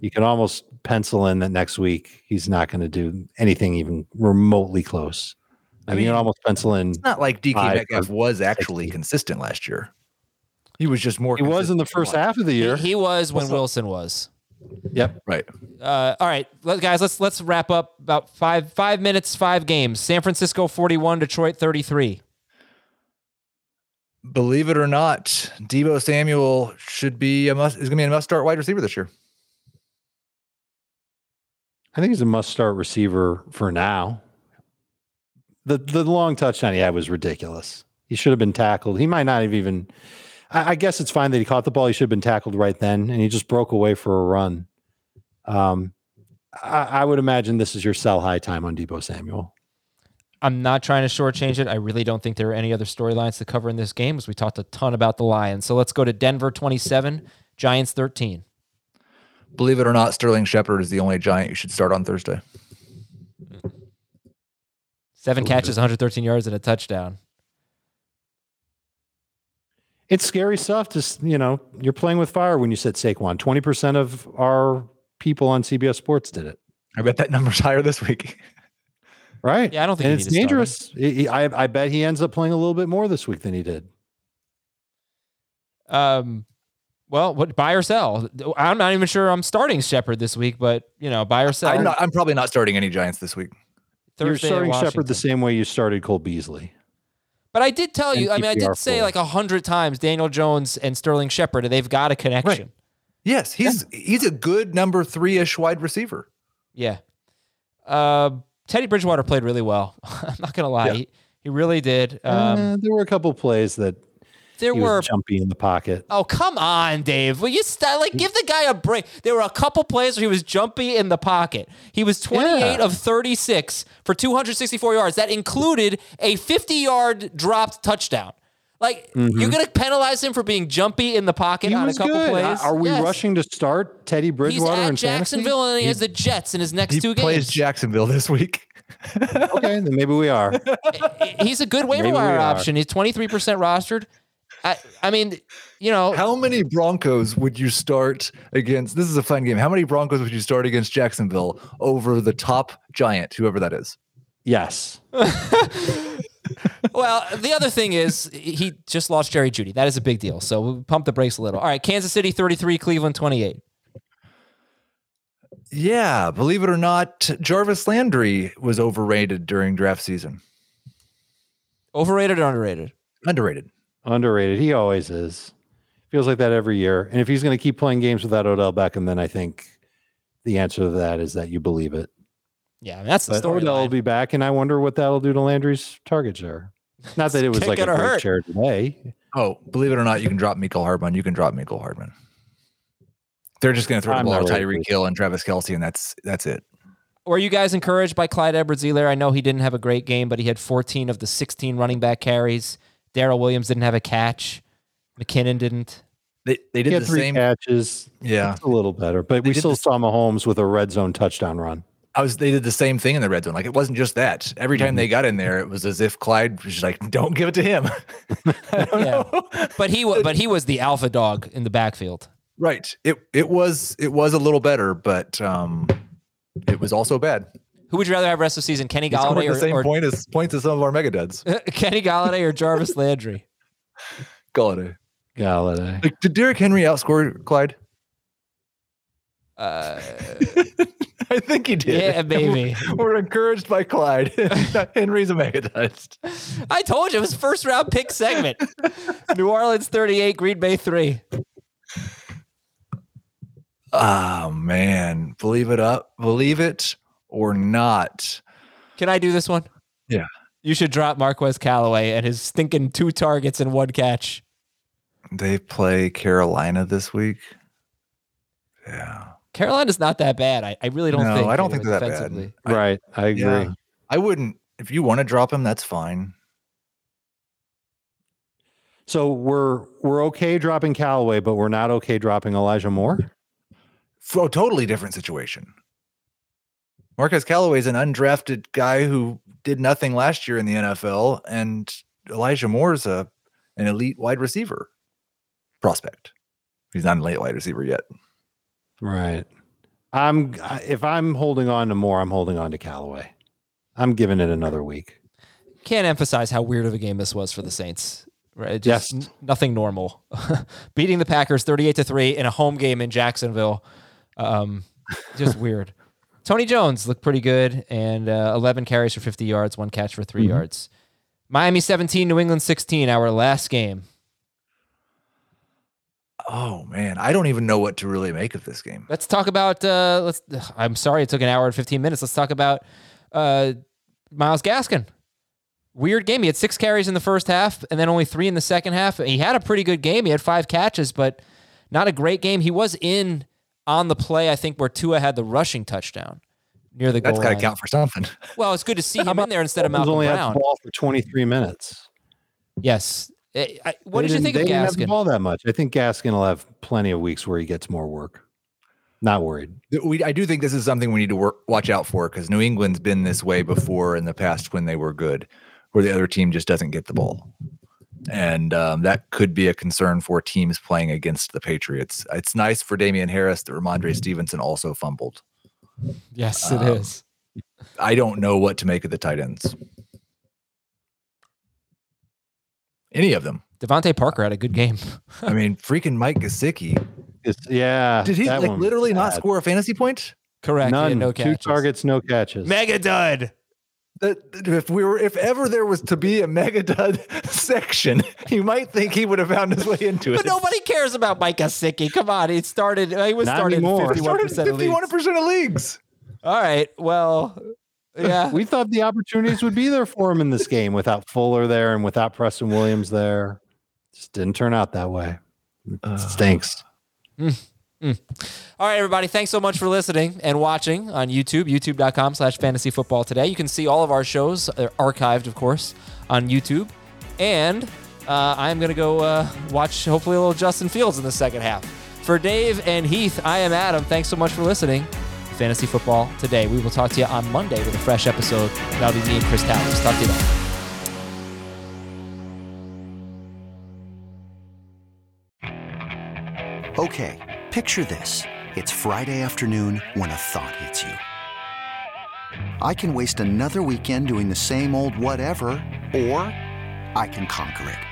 You can almost pencil in that next week he's not going to do anything even remotely close. I, mean, you can almost pencil in. It's not like DK Five Metcalf was actually 60. consistent last year. He was just more. He was in the first half of the year. he, he was when Wilson was. yep. Right. Uh, all right, let, guys. Let's let's wrap up about five five minutes, five games. San Francisco forty one, Detroit thirty three. Believe it or not, Deebo Samuel should be a must. Is to be a must start wide receiver this year. I think he's a must start receiver for now. The the long touchdown he had was ridiculous. He should have been tackled. He might not have even. I, I guess it's fine that he caught the ball. He should have been tackled right then, and he just broke away for a run. Um, I, I would imagine this is your sell high time on Deebo Samuel. I'm not trying to shortchange it. I really don't think there are any other storylines to cover in this game, as we talked a ton about the Lions. So let's go to Denver 27, Giants 13. Believe it or not, Sterling Shepard is the only Giant you should start on Thursday. Seven catches, 113 yards, and a touchdown. It's scary stuff. Just you know, you're playing with fire when you sit Saquon. Twenty percent of our people on CBS Sports did it. I bet that number's higher this week. Right. Yeah, I don't think and you it's need to start dangerous. He- he- I, I bet he ends up playing a little bit more this week than he did. Um, well, what buy or sell? I'm not even sure I'm starting Shepard this week, but you know, buy or sell. I'm, not, I'm probably not starting any Giants this week. You're Thursday starting Shepard the same way you started Cole Beasley. But I did tell you, I mean, I did say four. like a hundred times Daniel Jones and Sterling Shepard, and they've got a connection. Yes, he's he's a good number three ish wide receiver. Yeah. Uh, Teddy Bridgewater played really well. I'm not gonna lie, Yeah. he, he really did. Um, Uh, there were a couple plays that there he were. jumpy in the pocket. Oh come on, Dave! Will you st- like give the guy a break? There were a couple plays where he was jumpy in the pocket. He was 28 Yeah. of 36 for 264 yards. That included a 50-yard dropped touchdown. Like you're gonna penalize him for being jumpy in the pocket Mm-hmm. He on a couple good. plays. Are we Yes. rushing to start Teddy He's Bridgewater at in Jacksonville and he has the Jets in his next two games. He two plays. Jacksonville this week. Okay, then maybe we are. He's a good waiver Maybe wire option. He's 23% rostered. I, I mean, you know, How many Broncos would you start against? This is a fun game. How many Broncos would you start against Jacksonville over the top Giant, whoever that is? Yes. well, the other thing is he just lost Jerry Jeudy. That is a big deal. So we'll pump the brakes a little. All right, Kansas City 33, Cleveland 28. Yeah, believe it or not, Jarvis Landry was overrated during draft season. Overrated or underrated? Underrated. Underrated. He always is. Feels like that every year. And if he's going to keep playing games without Odell Beckham, then I think the answer to that is that you believe it. Yeah, I mean, that's the But Odell will be back, and I wonder what that'll do to Landry's targets there. Not that it was like a it or great hurt. share today. Oh, believe it or not, you can drop Mecole Hardman. You can drop Mecole Hardman. They're just going to throw the I'm ball not to ready Tyreek for Hill and Travis Kelce, and that's that's it. Were you guys encouraged by Clyde Edwards-Helaire? I know he didn't have a great game, but he had 14 of the 16 running back carries. Darrel Williams didn't have a catch. McKinnon didn't. They they He did had the three same. catches. Yeah, It's a little better, but They we still this- saw Mahomes with a red zone touchdown run. I was. They did the same thing in the red zone. Like it wasn't just that. Every time they got in there, it was as if Clyde was just like, "Don't give it to him." Yeah. But he was but he was the alpha dog in the backfield. Right. It it was it was a little better, but um, it was also bad. Who would you rather have rest of the season, Kenny Golladay the same or, or point as points as some of our mega duds. Kenny Golladay or Jarvis Landry? Golladay. Golladay. Like, did Derrick Henry outscore Clyde? Uh, I think he did. yeah, maybe. We're encouraged by Clyde. Henry's a mega dust. I told you it was first round pick segment. New Orleans 38, Green Bay 3. Oh man, believe it up, believe it or not. Can I do this one? Yeah. You should drop Marquez Callaway and his stinking two targets and one catch. They play Carolina this week. Yeah. Carolina's not that bad. I, I really don't No, think. I don't think they're that bad. defensively. I- Right. I agree. Yeah. I wouldn't if you want to drop him, that's fine. So we're we're okay dropping Callaway, but we're not okay dropping Elijah Moore. For a totally different situation. Marquez Callaway is an undrafted guy who did nothing last year in the NFL, and Elijah Moore is a an elite wide receiver prospect. He's not an elite wide receiver yet. Right. I'm if I'm holding on to Moore, I'm holding on to Callaway. I'm giving it another week. Can't emphasize how weird of a game this was for the Saints. Right? Just Yes. nothing normal. Beating the Packers 38 to 3 in a home game in Jacksonville. Um, just weird. Tony Jones looked pretty good and uh, 11 carries for 50 yards, one catch for 3 yards. Miami 17, New England 16, our last game. Oh man, I don't even know what to really make of this game. Let's talk about uh let's I'm sorry it took an hour and 15 minutes. Let's talk about uh Myles Gaskin. Weird game. He had 6 carries in the first half and then only 3 in the second half. He had a pretty good game. He had 5 catches, but not a great game. He was in on the play I think where Tua had the rushing touchdown near the That's goal That's got to count for something. Well, it's good to see him in there instead of Dolphins Malcolm only had Brown. the ball for 23 minutes. Yes. Eh, I- what They did you didn't- think they of didn't have the Gaskin? ball that much. I think Gaskin will have plenty of weeks where he gets more work. Not worried. We, I do think this is something we need to work, watch out for because New England's been this way before in the past when they were good, where the other team just doesn't get the ball, and um, that could be a concern for teams playing against the Patriots. It's nice for Damien Harris that Rhamondre Stevenson also fumbled. Yes, it Um, is. I don't know what to make of the tight ends. Any of them. DeVante Parker had a good game. I mean, freaking Mike Gesicki. It's, yeah. Did he like literally not score a fantasy point? Correct. None. no Two targets, no catches. Mega dud. that if we were if ever there was to be a mega dud section, you might think he would have found his way into it. But nobody cares about Mike Gesicki. Come on, he started. He was Not started fifty-one Started percent of fifty-one leagues. percent of leagues. All right. Well, yeah. We thought the opportunities would be there for him in this game without Fuller there and without Preston Williams there. Just didn't turn out that way. It stinks. All right, everybody. Thanks so much for listening and watching on YouTube, youtube.com slash fantasy football today. You can see all of our shows. They're archived, of course, on YouTube. And uh, I'm going to go uh, watch, hopefully, a little Justin Fields in the second half. For Dave and Heath, I am Adam. Thanks so much for listening. Fantasy football today. We will talk to you on Monday with a fresh episode. That'll be me and Chris Towers. Talk to you then. Okay, picture this. It's Friday afternoon when a thought hits you. I can waste another weekend doing the same old whatever, or I can conquer it.